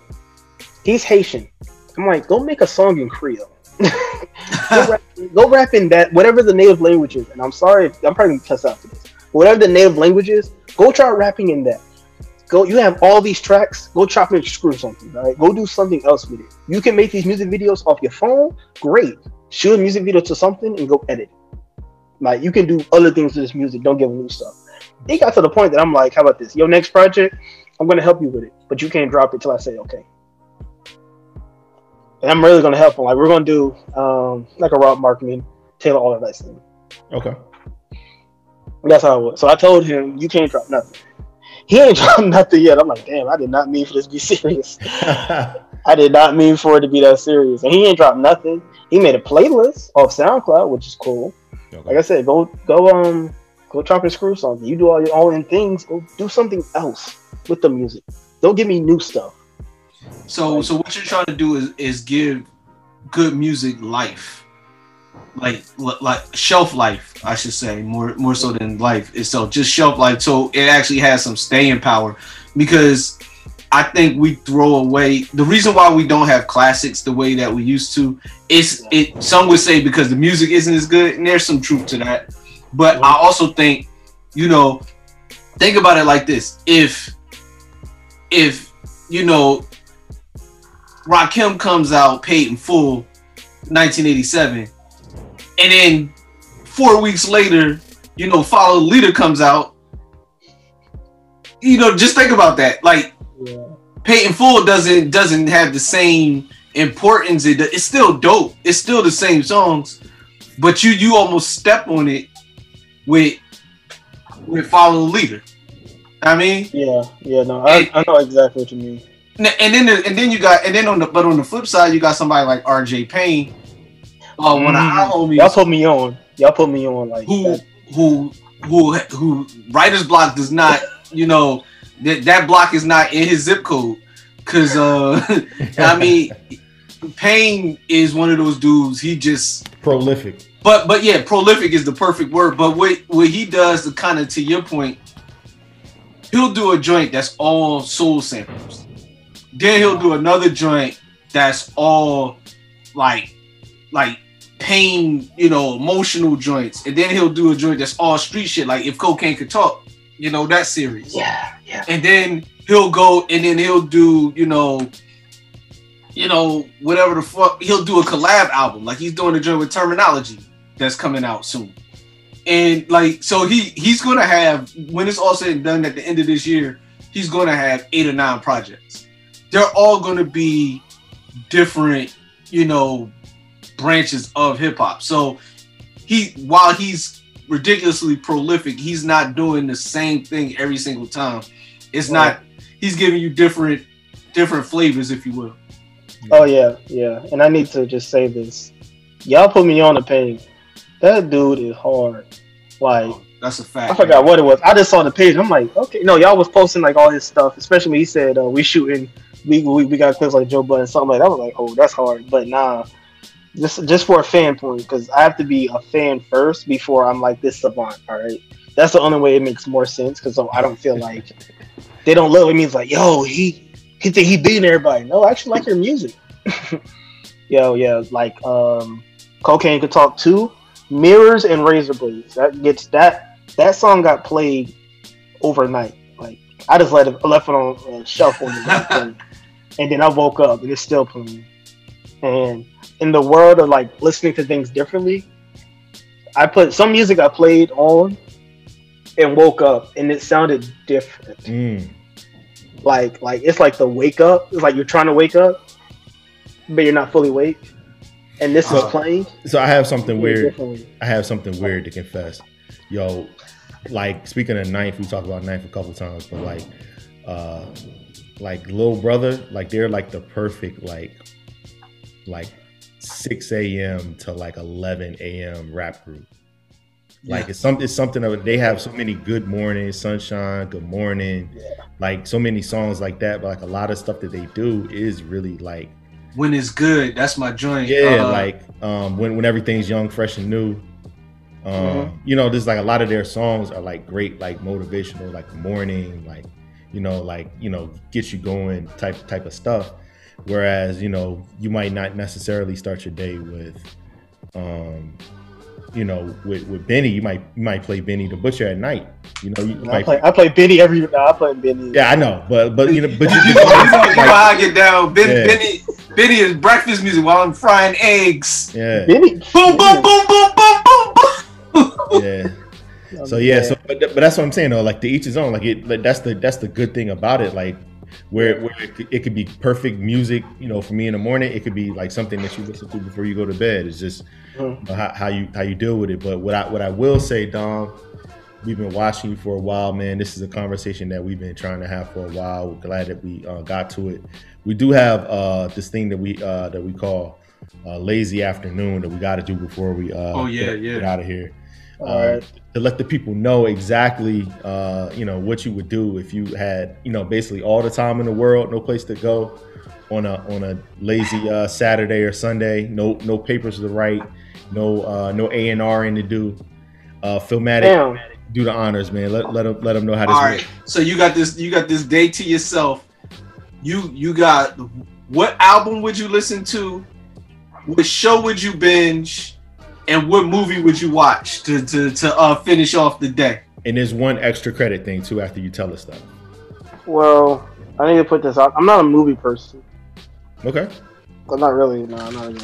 he's Haitian. I'm like, go make a song in Creole. go, rap, go rap in that whatever the native language is. And I'm sorry, if, I'm probably gonna cuss out for this. Whatever the native language is, go try rapping in that. Go. You have all these tracks. Go chop and screw something. All right. Go do something else with it. You can make these music videos off your phone. Great. Shoot a music video to something and go edit. Like you can do other things with this music. Don't give him new stuff. It got to the point that I'm like, how about this? Your next project, I'm gonna help you with it, but you can't drop it till I say okay. And I'm really gonna help him. Like we're gonna do um like a rock marketing, tailor all of that stuff. Okay. That's how it was. So I told him, you can't drop nothing. He ain't dropped nothing yet. I'm like, damn, I did not mean for this to be serious. I did not mean for it to be that serious. And he ain't dropped nothing. He made a playlist off SoundCloud, which is cool. Like I said, go go um go chop and screw something. You do all your own things. Go do something else with the music. Don't give me new stuff. So so what you're trying to do is is give good music life. Like like shelf life, I should say, more more so than life itself. Just shelf life. So it actually has some staying power. Because I think we throw away the reason why we don't have classics the way that we used to is it some would say because the music isn't as good, and there's some truth to that. But I also think, you know, think about it like this. If if you know Rakim comes out paid in full 1987, and then four weeks later, you know, Follow the Leader comes out. You know, just think about that. Like Yeah. In full doesn't doesn't have the same importance. It, it's still dope. It's still the same songs, but you you almost step on it with with Follow the Leader. I mean, Yeah, yeah, no, I, I know exactly what you mean. And then the, and then you got and then on the but on the flip side you got somebody like R.J. Payne, uh, one of our homies Y'all put me on. Y'all put me on like who that. who who who writer's block does not you know that that block is not in his zip code because uh I mean Payne is one of those dudes he just Prolific. but but yeah prolific is the perfect word but what what he does to kind of to your point he'll do a joint that's all soul samples then he'll do another joint that's all like like pain you know emotional joints. And then he'll do a joint that's all street shit like if cocaine could talk you know that series. Yeah, yeah. and then he'll go and then he'll do you know you know whatever the fuck he'll do a collab album. Like he's doing a joint with Termanology that's coming out soon. And like so he he's gonna have when it's all said and done at the end of this year he's gonna have eight or nine projects. They're all gonna be different you know branches of hip-hop so he while he's ridiculously prolific he's not doing the same thing every single time it's not he's giving you different different flavors if you will Oh yeah, yeah. And I need to just say this. Y'all put me on the page. That dude is hard. Like that's a fact I forgot what it was. I just saw the page. I'm like, okay, no, y'all was posting like all his stuff, especially when he said uh, we shooting, we, we we got clips like Joe Budden, something like that. I was like, oh, that's hard. But nah, just just for a fan point, because I have to be a fan first before I'm like this savant. All right, that's the only way it makes more sense. Because I don't feel like they don't love me. It's like, yo, he he think he beating everybody. No, I actually like your music. yo, yeah, like um, cocaine could talk too. Mirrors and razor blades. That gets that that song got played overnight. Like I just let it left it on a shelf on the and, and then I woke up and it's still playing. And in the world of like listening to things differently, I put some music I played on and woke up and it sounded different. Mm. Like like it's like the wake up. It's like you're trying to wake up, but you're not fully awake. And this is Uh, playing. So I have something weird. I have something weird to confess. Yo, like speaking of ninth, we talked about ninth a couple times, but like, uh, like little brother, like they're like the perfect like, like six a.m. to like eleven a.m. rap group. Like it's something. It's something of they have so many good morning, sunshine, good morning, like so many songs like that. But like a lot of stuff that they do is really like when it's good that's my joint yeah, Uh, like um, when when everything's young, fresh, and new. Um, Mhm. You know, there's like a lot of their songs are like great, like motivational, like morning, like you know, like you know, get you going type type of stuff. Whereas you know, you might not necessarily start your day with, um, you know, with with Benny. You might you might play Benny the Butcher at night. You know, you, you I might. play I play Benny every. No, I play Benny. yeah, I know, but but you know, but you, you you know, you know, you know how I get down. Ben, Yeah. Benny, Benny is breakfast music while I'm frying eggs. yeah. Benny. Boom, boom, boom, boom, boom, boom, boom. Yeah. So yeah, so but, but that's what I'm saying though. Like to each his own. Like it, like, that's the that's the good thing about it. Like where where it could, it could be perfect music. You know, for me in the morning, it could be like something that you listen to before you go to bed. It's just Mhm. you know, how, how you how you deal with it. But what I what I will say, Dom, we've been watching you for a while, man. This is a conversation that we've been trying to have for a while. We're glad that we uh, got to it. We do have uh, this thing that we uh, that we call uh, lazy afternoon that we got to do before we uh, Oh, yeah, get, yeah. get out of here. All Uh, right. To let the people know exactly, uh, you know, what you would do if you had, you know, basically all the time in the world, no place to go on a on a lazy uh, Saturday or Sunday, no no papers to write, no uh, no A and R in to do. Uh, Filmatic, Damn. do the honors, man. Let let them let them know how this All works. So you got this. You got this day to yourself. You you got what album would you listen to? What show would you binge? And what movie would you watch to to to uh, finish off the day? And there's one extra credit thing too after you tell us that. Well, I need to put this out. I'm not a movie person. Okay. I'm not really. No, I'm not really.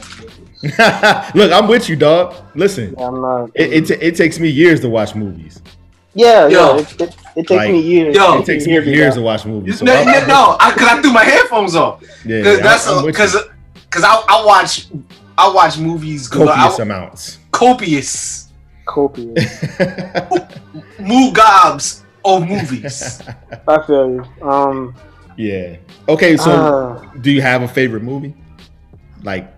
Look, I'm with you, dog. Listen, Yeah, I'm not. it, it, ta- it takes me years to watch movies. yeah, Yo. yeah. It, it, it takes Like, me years. yo, It takes me to years do to watch movies. So no, I'm- no, no, I, cause I threw my headphones off. yeah, Cause yeah, that's I'm- I'm with you. because because I, I watch I watch movies 'cause copious I, amounts. copious Copious. mugobs of movies. I feel you. Um. yeah. Okay, so uh, do you have a favorite movie? Like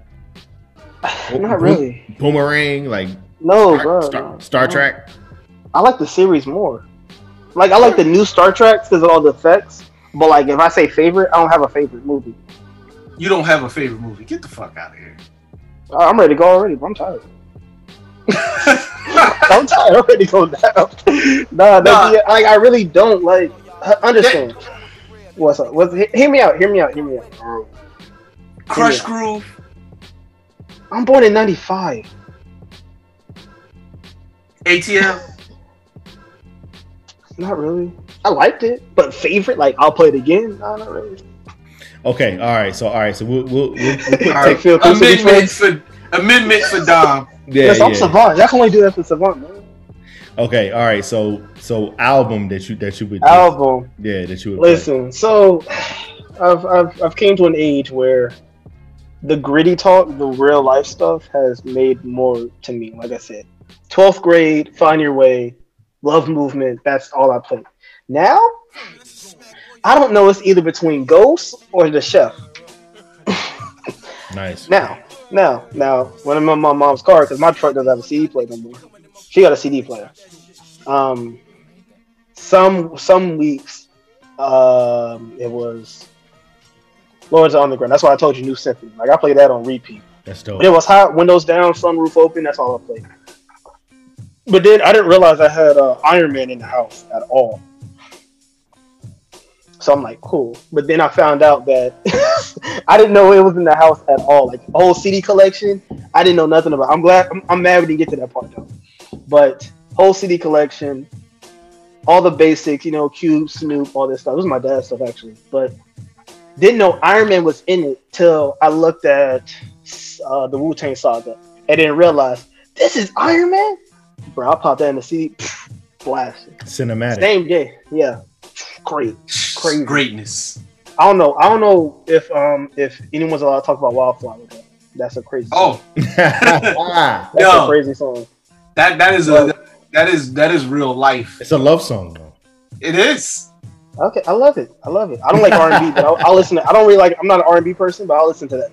not really. Boomerang, like No, Star, bro. Star. Star No. Trek. I like the series more. Like I like the new Star Treks because of all the effects. But like if I say favorite, I don't have a favorite movie. You don't have a favorite movie? Get the fuck out of here. I'm ready to go already, but I'm tired. I'm tired. I'm ready to go down. nah, Nah. nah. like I really don't like understand. What's up? What's, hear me out. Hear me out. Hear me out. Krush Yeah. Groove. I'm born in '95. ATM. Not really. I liked it, but favorite, like I'll play it again. No, not really. Okay, all right. So all right, so we'll we'll, we'll, we'll put, All right, take, feel free to Amendment friends. for amendment for Dom. yeah, Yes, I'm yeah. Savant. That's only do that for Savant, man. Okay, all right. So so album that you that you would Album. yeah that you would play. Listen, so I've, I've I've came to an age where the gritty talk, the real life stuff, has made more to me. Like I said, twelfth grade, find your way, love movement. That's all I played. Now, I don't know. It's either between Ghost or The Chef. Nice. Now, now, now, when I'm in my mom's car, because my truck doesn't have a CD player no more. She got a CD player. Um, some some weeks, um, it was Lords of Underground. That's why I told you New Symphony. Like I played that on repeat. That's dope. But it was hot, windows down, sunroof open. That's all I played. But then I didn't realize I had uh, Iron Man in the house at all. So I'm like, cool. But then I found out that I didn't know it was in the house at all. Like the whole CD collection, I didn't know nothing about. I'm glad. I'm, I'm mad we didn't get to that part though. But whole CD collection, all the basics, you know, Cube, Snoop, all this stuff. It was my dad's stuff actually, but didn't know Iron Man was in it till I looked at uh, the Wu Tang Saga and didn't realize this is Iron Man. Bro, I popped that in the CD, blasted. Cinematic. Same day, yeah, great. Crazy. Greatness. I don't know. I don't know if um if anyone's allowed to talk about Wildflower. But that's a crazy. Oh, Ah, that's yo. a crazy song. that that is a that is that is real life. it's a love song though. It is. Okay, I love it. I love it. I don't like R and B, but I'll, I'll listen. To, I don't really like. I'm not an R and B person, but I'll listen to that.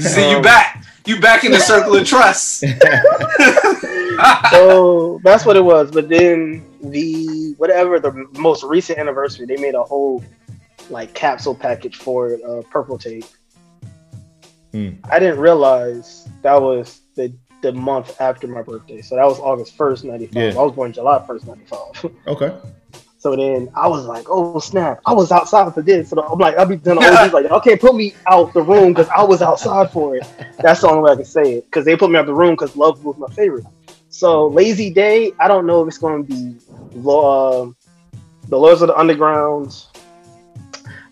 See you Um, back. You back in the circle of trust. so that's what it was. But then the whatever the most recent anniversary, they made a whole like capsule package for it, uh, purple tape. Hmm. I didn't realize that was the the month after my birthday. So that was August first, ninety five. Yeah. I was born July first, ninety five. Okay. So then I was like, oh snap! I was outside for this. So I'm like, I'll be done. OG's like, can't put me out the room because I was outside for it. That's the only way I can say it because they put me out the room because Love was my favorite. So Lazy Day, I don't know if it's going to be um the Lords of the Underground,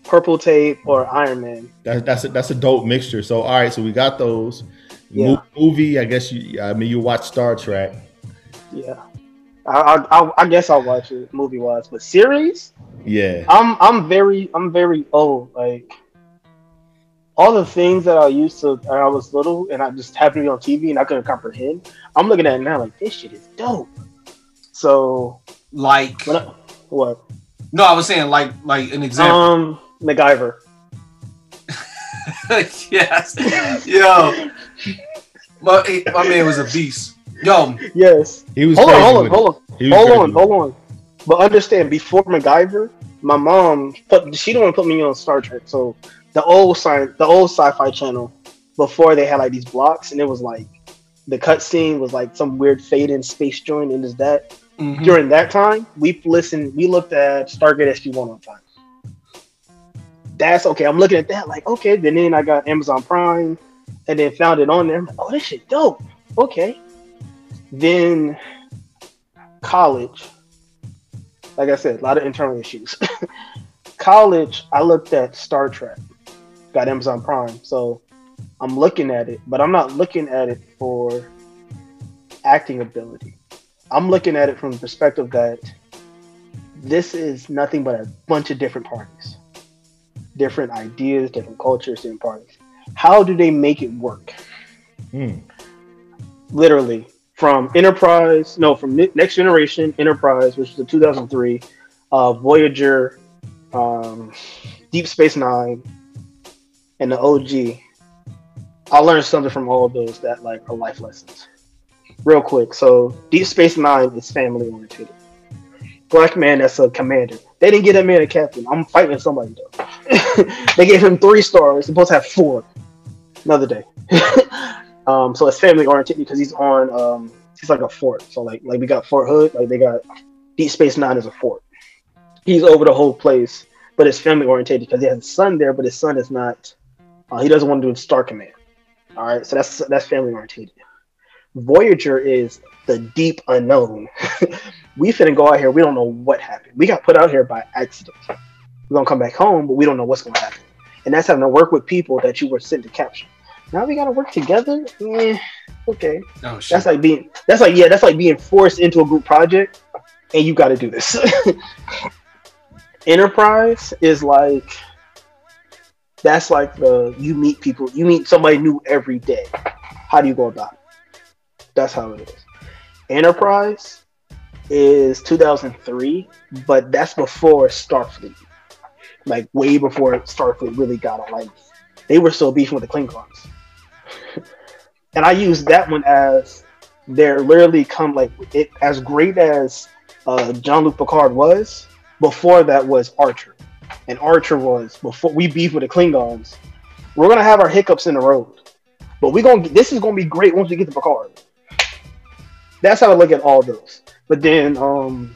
Purple Tape, or Iron Man. That, that's a, that's a dope mixture. So all right, so we got those. Yeah. Mo- movie, I guess you. I mean, you watch Star Trek. Yeah. I, I, I, I guess I'll watch it movie wise, but series, Yeah. I'm I'm very I'm very old. Like all the things that I used to when I was little and I just happened to be on TV and I couldn't comprehend. I'm looking at it now like this shit is dope. So Like I, what? no, I was saying like like an example. Um, MacGyver. yes, yo, my my man was a beast. Yo, Yes. He was Hold on, hold on, hold on, hold on, hold on. But understand, before MacGyver, my mom put she didn't want to put me on Star Trek. So the old sci the old sci-fi channel before they had like these blocks, and it was like the cutscene was like some weird fade in space joint and is that mhm. during that time we listened we looked at Stargate SG One on time. That's okay. I'm looking at that like okay. Then then I got Amazon Prime, and then found it on there. Like, oh, this shit dope. Okay. Then college, like I said, a lot of internal issues. college, I looked at Star Trek. Got Amazon Prime, so I'm looking at it, but I'm not looking at it for acting ability. I'm looking at it from the perspective that this is nothing but a bunch of different parties, different ideas, different cultures, different parties. How do they make it work? Hmm. Literally, from Enterprise, no, from Next Generation, Enterprise, which was the 2003, uh, Voyager, um, Deep Space Nine, and the OG. I learned something from all of those that like are life lessons. Real quick, so Deep Space Nine is family oriented. Black man, that's a commander. They didn't get that man a captain. I'm fighting somebody though. they gave him three stars. Supposed to have four. Another day. um, so it's family oriented because he's on. Um, he's like a fort. So like like we got Fort Hood. Like they got Deep Space Nine is a fort. He's over the whole place, but it's family oriented because he has a son there, but his son is not. Uh, he doesn't want to do Star Command. All right, so that's that's family oriented. Voyager is the deep unknown. we finna go out here. We don't know what happened. We got put out here by accident. We're gonna come back home, but we don't know what's gonna happen. And that's having to work with people that you were sent to capture. Now we gotta work together. Eh, okay. Oh shit. That's like being. That's like yeah. That's like being forced into a group project, and you got to do this. Enterprise is like. That's like the you meet people. You meet somebody new every day. How do you go about it? That's how it is. Enterprise is 2003, but that's before Starfleet. Like way before Starfleet really got on. Like they were still beefing with the Klingons. and I use that one as they're literally come like it as great as uh, John Luc Picard was. Before that was Archer, and Archer was before we beef with the Klingons. We're gonna have our hiccups in the road, but we gonna this is gonna be great once we get to Picard. That's how I look at all those. But then um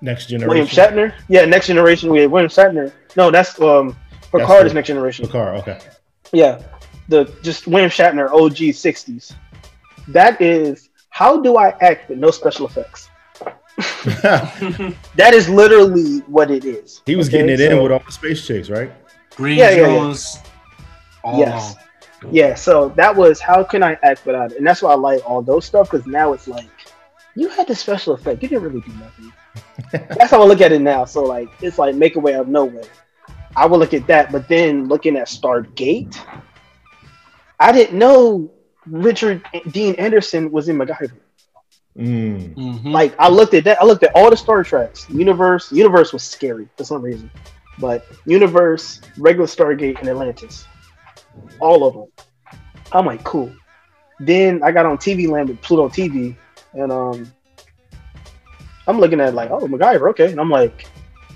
Next William generation. Shatner, yeah, Next Generation. We had William Shatner. No, that's um Picard That's is Next Generation. Picard. Okay. Yeah, the just William Shatner OG '60s. That is how do I act with no special effects? That is literally what it is. he was Okay, getting it in with all the space chicks, right? Green Yeah, yeah, yeah. Jones. Yes. along. Yeah, so that was how can I act without it, and that's why I like all those stuff because now it's like you had the special effect, you didn't really do nothing. that's how I look at it now. So like it's like make a way out of nowhere. I would look at that, but then looking at Stargate, I didn't know Richard Dean Anderson was in MacGyver. Mm. Mhm. Like I looked at that. I looked at all the Star Treks. Universe. Universe was scary for some reason, but Universe, regular Stargate, and Atlantis, all of them. I'm like, cool. Then I got on TV Land with Pluto TV, and um, I'm looking at like, oh, MacGyver, okay, and I'm like,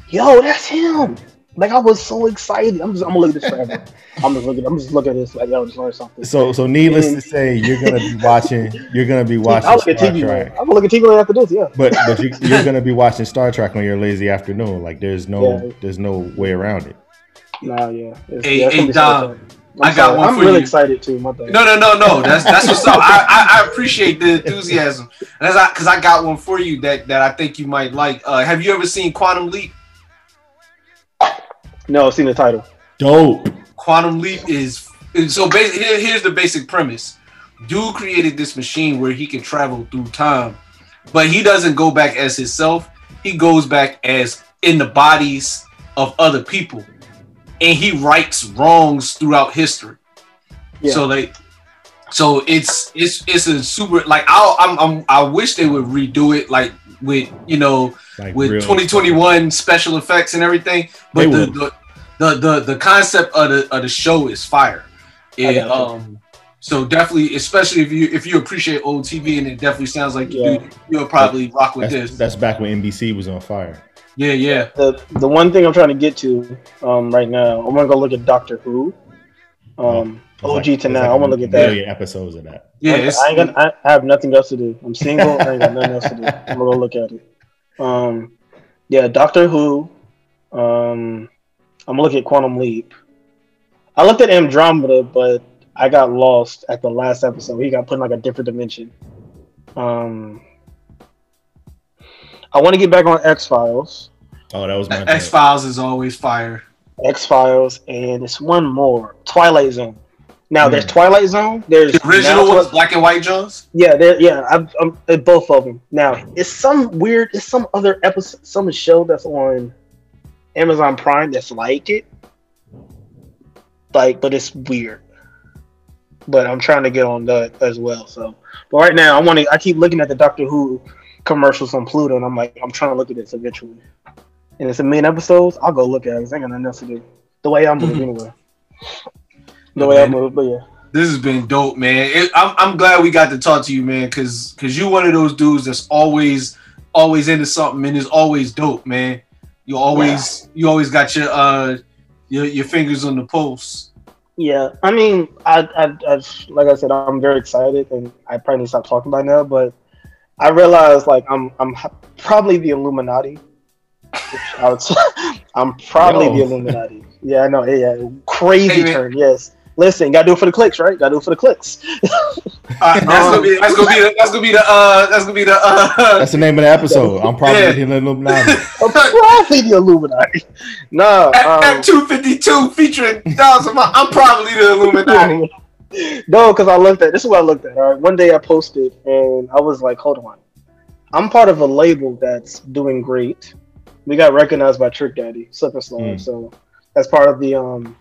yo, that's him. Like I was so excited. I'm just, I'm gonna look at this forever. I'm just looking. I'm just looking at this like, yo, just learn something. So, so needless And- to say, you're gonna be watching. You're gonna be watching I'll look at Star TV. Trek. I'm gonna look at TV Land after this. Yeah. But but you, you're gonna be watching Star Trek on your lazy afternoon. Like there's no Yeah. there's no way around it. Nah, yeah. It's, Hey, yeah, hey, gonna be so Dom. I'm I got sorry. one I'm for really you. excited too. My bad. No, no, no, no. That's that's what's up. I, I, I appreciate the enthusiasm. And that's because I got one for you that that I think you might like. Uh, have you ever seen Quantum Leap? No, I've seen the title. Dope. Quantum Leap is, is so basically here, here's the basic premise. Dude created this machine where he can travel through time but he doesn't go back as himself. He goes back as in the bodies of other people, and he rights wrongs throughout history. Yeah. So like, so it's it's it's a super like I I'm, I'm I wish they would redo it like with you know Like with real 2021 special effects and everything. They But the, will. the the the the concept of the of the show is fire. And, um, so definitely, especially if you if you appreciate old TV, and it definitely sounds like you Yeah. do, you'll probably rock with That's, this. that's back when NBC was on fire. Yeah, yeah. the the one thing I'm trying to get to um, right now, I'm gonna go look at Doctor Who. Um, There's OG like- to now, like I want a to look at that. Million episodes of that. Yeah, I, it's, I ain't gonna. I, I have nothing else to do. I'm single. I ain't got nothing else to do. I'm gonna go look at it. Um, yeah, Doctor Who. Um, I'm gonna look at Quantum Leap. I looked at Andromeda, but I got lost at the last episode. He got put in like a different dimension. Um, I want to get back on X Files. Oh, that was my X Files is always fire. X Files, and it's one more Twilight Zone. Now there's Hmm. Twilight Zone. There's The original now was Twi- Black and White Jones. yeah, there, yeah. I'm, I'm both of them. Now it's some weird. It's some other episode, some show that's on Amazon Prime that's like it, like, but it's weird. But I'm trying to get on that as well. So, but right now I want to. I keep looking at the Doctor Who commercials on Pluto, and I'm like, I'm trying to look at this eventually. And it's a million episodes. I'll go look at it. I ain't got nothing else to do. The way I move mm-hmm. anyway. The way I move, but yeah. This has been dope, man. It, I'm I'm glad we got to talk to you, man, because because you're one of those dudes that's always always into something and is always dope, man. You always you always got your uh your your fingers on the pulse. Yeah, I mean, I, I, I, like I said, I'm very excited, and I probably need to stop talking by now. But I realize, like, I'm, I'm probably the Illuminati. Which I would, say- I'm probably Yo. the Illuminati. Yeah, I know. Yeah, yeah. crazy Hey, turn. Yes. Listen, gotta do it for the clicks, right? Gotta do it for the clicks. That's gonna be that's gonna be the, that's gonna be the uh that's gonna be the uh That's the name of the episode. I'm probably Yeah. the Illuminati. I'm probably the Illuminati. No, um, F two fifty two featuring Dawes. I'm, I'm probably the Illuminati. no, because I looked at this is what I looked at. All right, one day I posted and I was like, hold on, I'm part of a label that's doing great. We got recognized by Trick Daddy, Slip and Slide, Mm. so that's part of the um,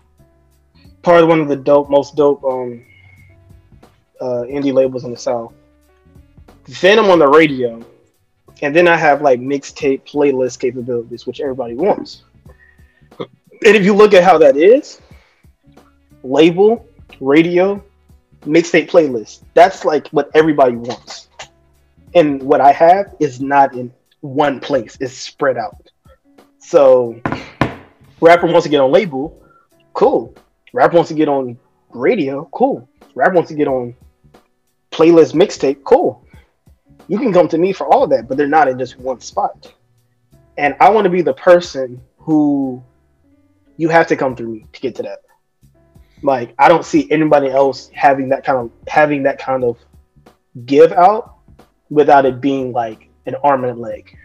part of one of the dope, most dope um, uh, indie labels in the South. Then I'm on the radio, and then I have like mixtape playlist capabilities, which everybody wants. And if you look at how that is, label, radio, mixtape playlist. That's like what everybody wants. And what I have is not in one place, it's spread out. So, rapper wants to get on label, cool. Rapper wants to get on radio, cool. Rap wants to get on playlist mixtape, cool. You can come to me for all of that, but they're not in just one spot. And I want to be the person who you have to come through me to get to that. Like I don't see anybody else having that kind of having that kind of give out without it being like an arm and a leg.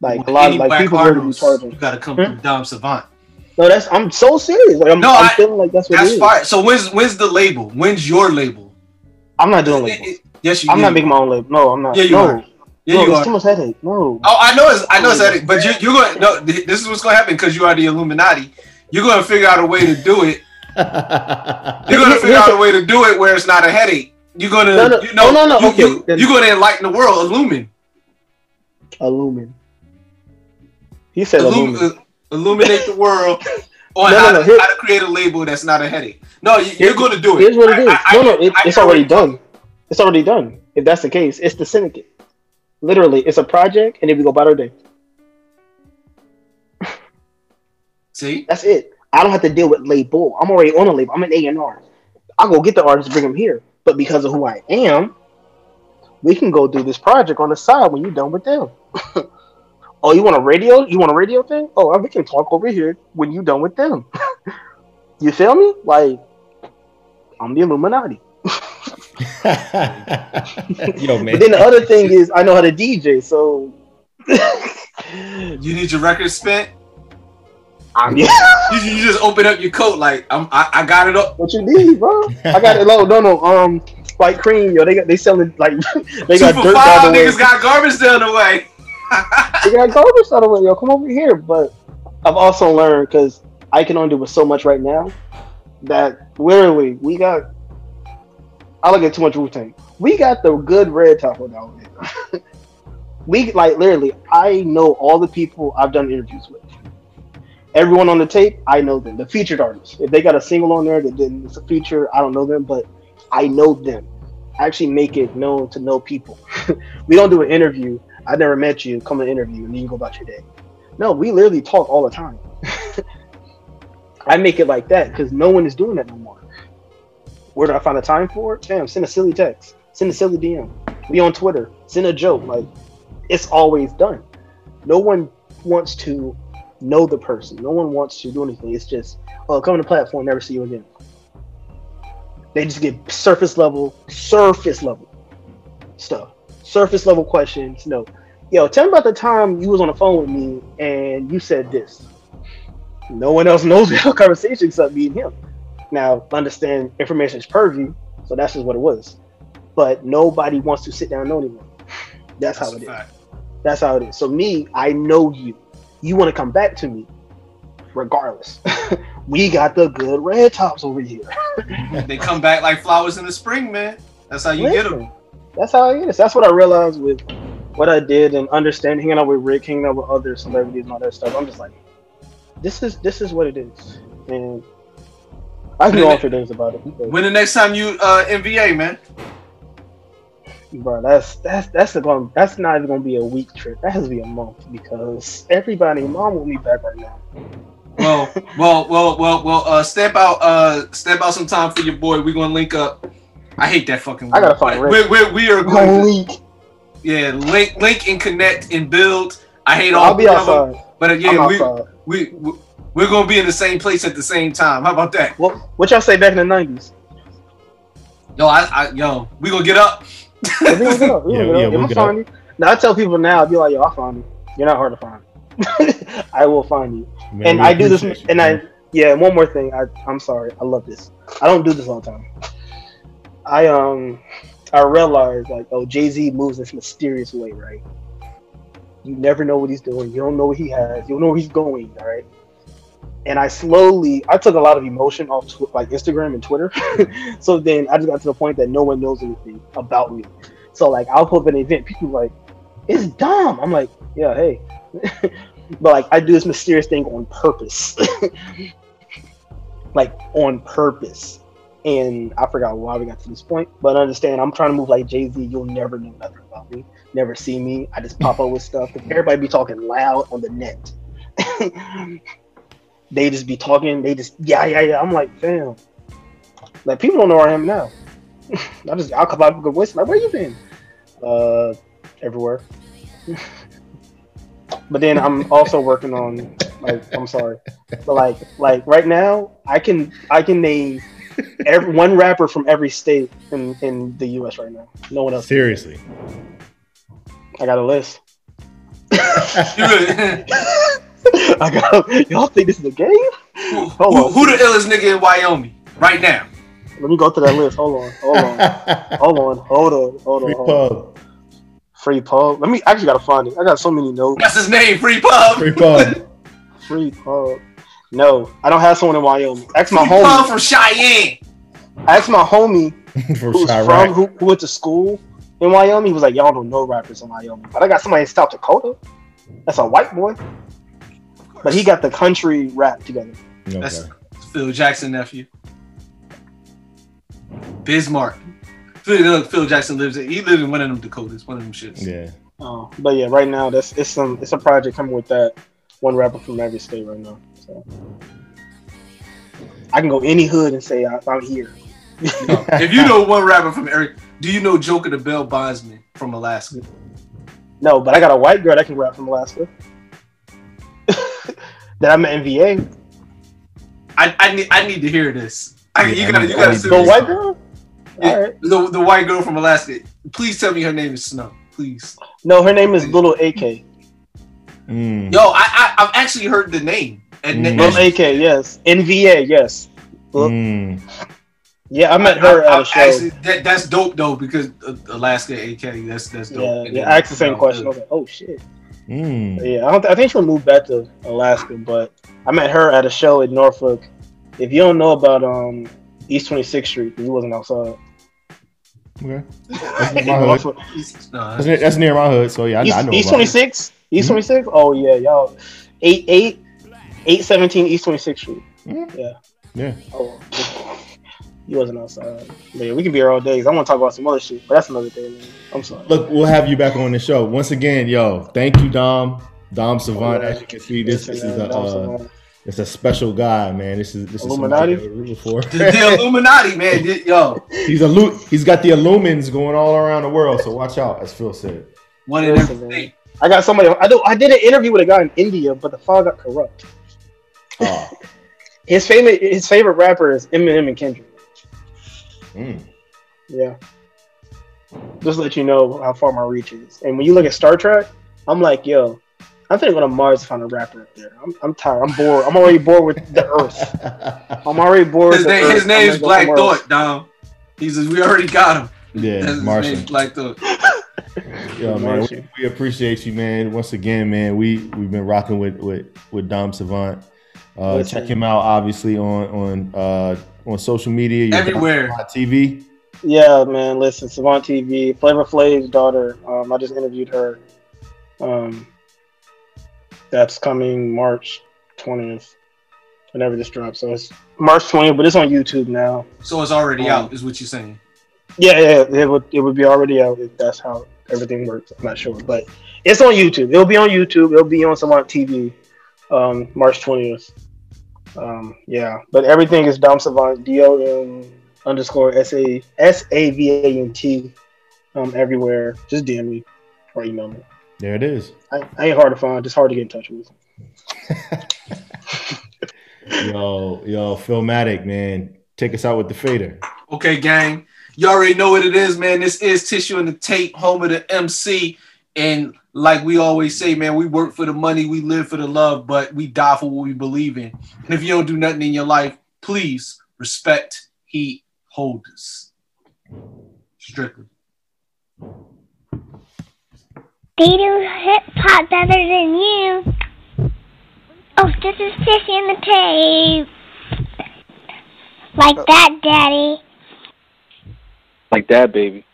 Like a lot of like people artists, charging. you gotta come Hmm? through Dom Savant. No, that's I'm so serious. Like I'm, No, I'm I- feeling like that's what it That's is. fire. So when's when's the label? When's your label? I'm not doing It- labels. it- yes, you. I'm do. not making my own label. No, I'm not. Yeah, you no. are. Yeah, no, you it's are. too much headache. No. Oh, I know it's I know it's headache, but you, you're going. No, this is what's going to happen because you are the Illuminati. You're going to figure out a way to do it. You're going to figure out a way to do it where it's not a headache. You're going to, No, no, you know, no, no, no, You, okay. You, you're going to enlighten the world. Illumin, Illumin. He said Illum, Illumin. Uh, illuminate the world on No, no, how, no, to, here- how to create a label that's not a headache. No, you, you're going to do it. Here's what it I- is. I- I no, no, it, it's already done. It's already done. If that's the case, it's the syndicate. Literally, it's a project, and then we go about our day. See, That's it. I don't have to deal with label. I'm already on a label. I'm an A and R. I'll go get the artist, bring them here. But because of who I am, we can go do this project on the side when you're done with them. oh, you want a radio? You want a radio thing? Oh, we can talk over here when you're done with them. you feel me? Like, I'm the Illuminati. Yo, man. But then the other thing is, I know how to DJ, so you need your record spent. I'm, yeah. You, you just open up your coat like I'm. I, I got it up. What you need, bro? I got it low. No, no. Um, white cream, yo. They got they selling like they got Two for dirt five down the way. niggas got garbage down the way. They got garbage down the way, yo. Come over here. But I've also learned because I can only do with so much right now that literally we got. I look at too much Wu Tang. We got the good red one down there. we like literally. I know all the people I've done interviews with. Everyone on the tape, I know them. The featured artists. If they got a single on there that didn't, it's a feature. I don't know them, but I know them. I actually make it known to know people. we don't do an interview. I never met you. Come to interview, and then you go about your day. No, we literally talk all the time. I make it like that because no one is doing that no more. Where do I find the time for it? Damn, send a silly text, send a silly DM. We on Twitter, send a joke. Like it's always done. No one wants to know the person. No one wants to do anything. It's just, oh, come on the platform, never see you again. They just get surface level, surface level stuff, surface level questions. No, yo, tell me about the time you was on the phone with me and you said this. No one else knows our conversation except me and him. Now, understand information is purview, so that's just what it was. But nobody wants to sit down and know anyone. That's, how it is. That's how it is. So me, I know you. You want to come back to me, regardless. we got the good red tops over here. They come back like flowers in the spring, man. That's how you get them. That's how it is. That's what I realized with what I did and understanding hanging out with Rick, hanging out with other celebrities and all that stuff. I'm just like, this is this is what it is, and I can go on for days about it. but- When the next time you uh NBA, man? Bro, that's that's that's going that's not even gonna be a week trip. That has to be a month because everybody, mom want me back right now. Well, well, well, well, well. Uh, step out. Uh, step out some time for your boy. We're gonna link up. I hate that fucking. I gotta word, find but Rick. We're, we're, we are going. To, Link. yeah, link, link, and connect and build. I hate all. I'll be three of them, outside. But uh, I'm we, outside. we we we're gonna be in the same place at the same time. How about that? What what y'all say back in the nineties? Yo, I, I yo, we gonna get up. Yeah, we gonna get up. We Yeah, gonna yeah, get up. we'll get find you. Now I tell people now, I'll be like, yo, I'll find you. You're not hard to find. I will find you. Man, and I do this, you, and I yeah. One more thing, I I'm sorry, I love this. I don't do this all the time. I um I realized like oh Jay Z moves this mysterious way, right? You never know what he's doing. You don't know what he has. You don't know where he's going. All right. And I slowly, I took a lot of emotion off tw- like Instagram and Twitter. so then I just got to the point that no one knows anything about me. So like I'll put up an event, people like, it's dumb. I'm like, yeah, hey. but like I do this mysterious thing on purpose. like on purpose. And I forgot why we got to this point, but understand I'm trying to move like Jay Z. You'll never know nothing about me, never see me. I just pop up with stuff. Everybody be talking loud on the net. they just be talking. They just yeah yeah yeah. I'm like, fam. Like people don't know where I am now. I just I'll come out with a good voice. Like, where you been? Uh, everywhere. but then I'm also working on like I'm sorry, but like like right now I can I can name every one rapper from every state in in the U.S. right now. No one else. Seriously. I got a list. You really- I got. Y'all think this is a game? who, Hold who, on. who the illest nigga in Wyoming right now? Let me go to that list. Hold on. Hold on. Hold on. Hold on. Hold on. Free Hold on. pub. Free pub. Let me. I actually gotta find it. I got so many notes. That's his name, Free Pub. Free pub. Free pub. No, I don't have someone in Wyoming. Ask my Free Pub homie. from Cheyenne. Ask my homie From who's Chirac. from who, who went to school in Wyoming. He was like, y'all don't know rappers in Wyoming, but I got somebody in South Dakota. That's a white boy, but he got the country rap together. Okay. That's Phil Jackson nephew. Bismarck. Phil, Phil Jackson lives in. He lives in one of them Dakotas, one of them shits. Yeah. Oh, but yeah, right now that's it's some it's a project coming with that one rapper from every state right now. So I can go any hood and say I, I'm here. if you know one rapper from Eric, do you know Joker the Bail Bondsman from Alaska? No, but I got a white girl that can rap from Alaska. that I'm an MVA. I, I need I need to hear this. I, Yeah, you gotta need- you gotta need send to The me- white girl? Yeah, All right. the, the white girl from Alaska. Please tell me her name is Snow. Please. No, her name is Little AK. Mm. Yo, I, I I've actually heard the name. And Mm. Lil AK, yes. NVA, yes. Mm. Yeah, I met her I- I- at a show. Actually, that, that's dope though because uh, Alaska AK. That's that's dope. yeah, And yeah. then- I asked the same uh, question. I was like, "Oh shit." Mm. Yeah, I don't. I think she'll move back to Alaska, but I met her at a show in Norfolk. If you don't know about um East Twenty Sixth Street, you wasn't outside. Okay. That's near my hood. That's near, that's near my hood, so yeah, I, I East, know. East about Twenty it. Six. East Mhm. Twenty Six. Oh yeah, y'all. Eight eight eight seventeen East Twenty Sixth Street. Mhm. Yeah. Yeah. Oh. You wasn't outside. But yeah, we can be here all day. 'cause I want to talk about some other shit, but that's another day, man. I'm sorry. Look, we'll have you back on the show once again, yo. Thank you, Dom. Dom Savant. Oh. As you can see, this, this is man, a uh, it's a special guy, man. This is this is Illuminati? somebody that we're rooting for. The, the Illuminati, man. Yo, he's a lu- He's got the illumins going all around the world. So watch out, as Phil said. one in Listen, every man. state. I got somebody. I do. I did an interview with a guy in India, but the file got corrupt. Oh, His favorite his favorite rapper is Eminem and Kendrick. mm. Yeah. Just let you know how far my reach is. And when you look at Star Trek, I'm like, yo, I'm gonna go to Mars to find a rapper up there. I'm, I'm tired. I'm bored. I'm already bored with the Earth. I'm already bored. His, with the name, his Earth. name's I'm Black go somewhere. Thought, Dom. He says we already got him. yeah, That's his Martian. name, Black Thought. Yo, man, we, we appreciate you, man. Once again, man, we we've been rocking with with with Dom Savant. Uh, Listen. check him out, obviously on on uh, on social media, Everywhere. TV. Yeah, man. Listen, Savant TV, Flavor Flav's daughter. Um, I just interviewed her. Um, that's coming March 20th, whenever this drops. So it's March 20th, but it's on YouTube now. So it's already Um, out, is what you're saying. Yeah, yeah, it would it would be already out if that's how everything works. I'm not sure, but it's on YouTube. It'll be on YouTube. It'll be on Savant TV, um, March 20th. Um, yeah, but everything is Dom Savant, D O M underscore S A S A V A N T, um, everywhere. Just DM me or email me. There it is. I, I ain't hard to find. Just hard to get in touch with. Yo, yo, Philmatic, man, take us out with the fader. Okay, gang. You already know what it is, man. This is Tissue and the Tape, home of the MC. And like we always say, man, we work for the money, we live for the love, but we die for what we believe in. And if you don't do nothing in your life, please respect heat holders. Strictly. They do hip hop better than you. Oh, this is Tissy in the tape. Like uh, that, Daddy. Like that, baby.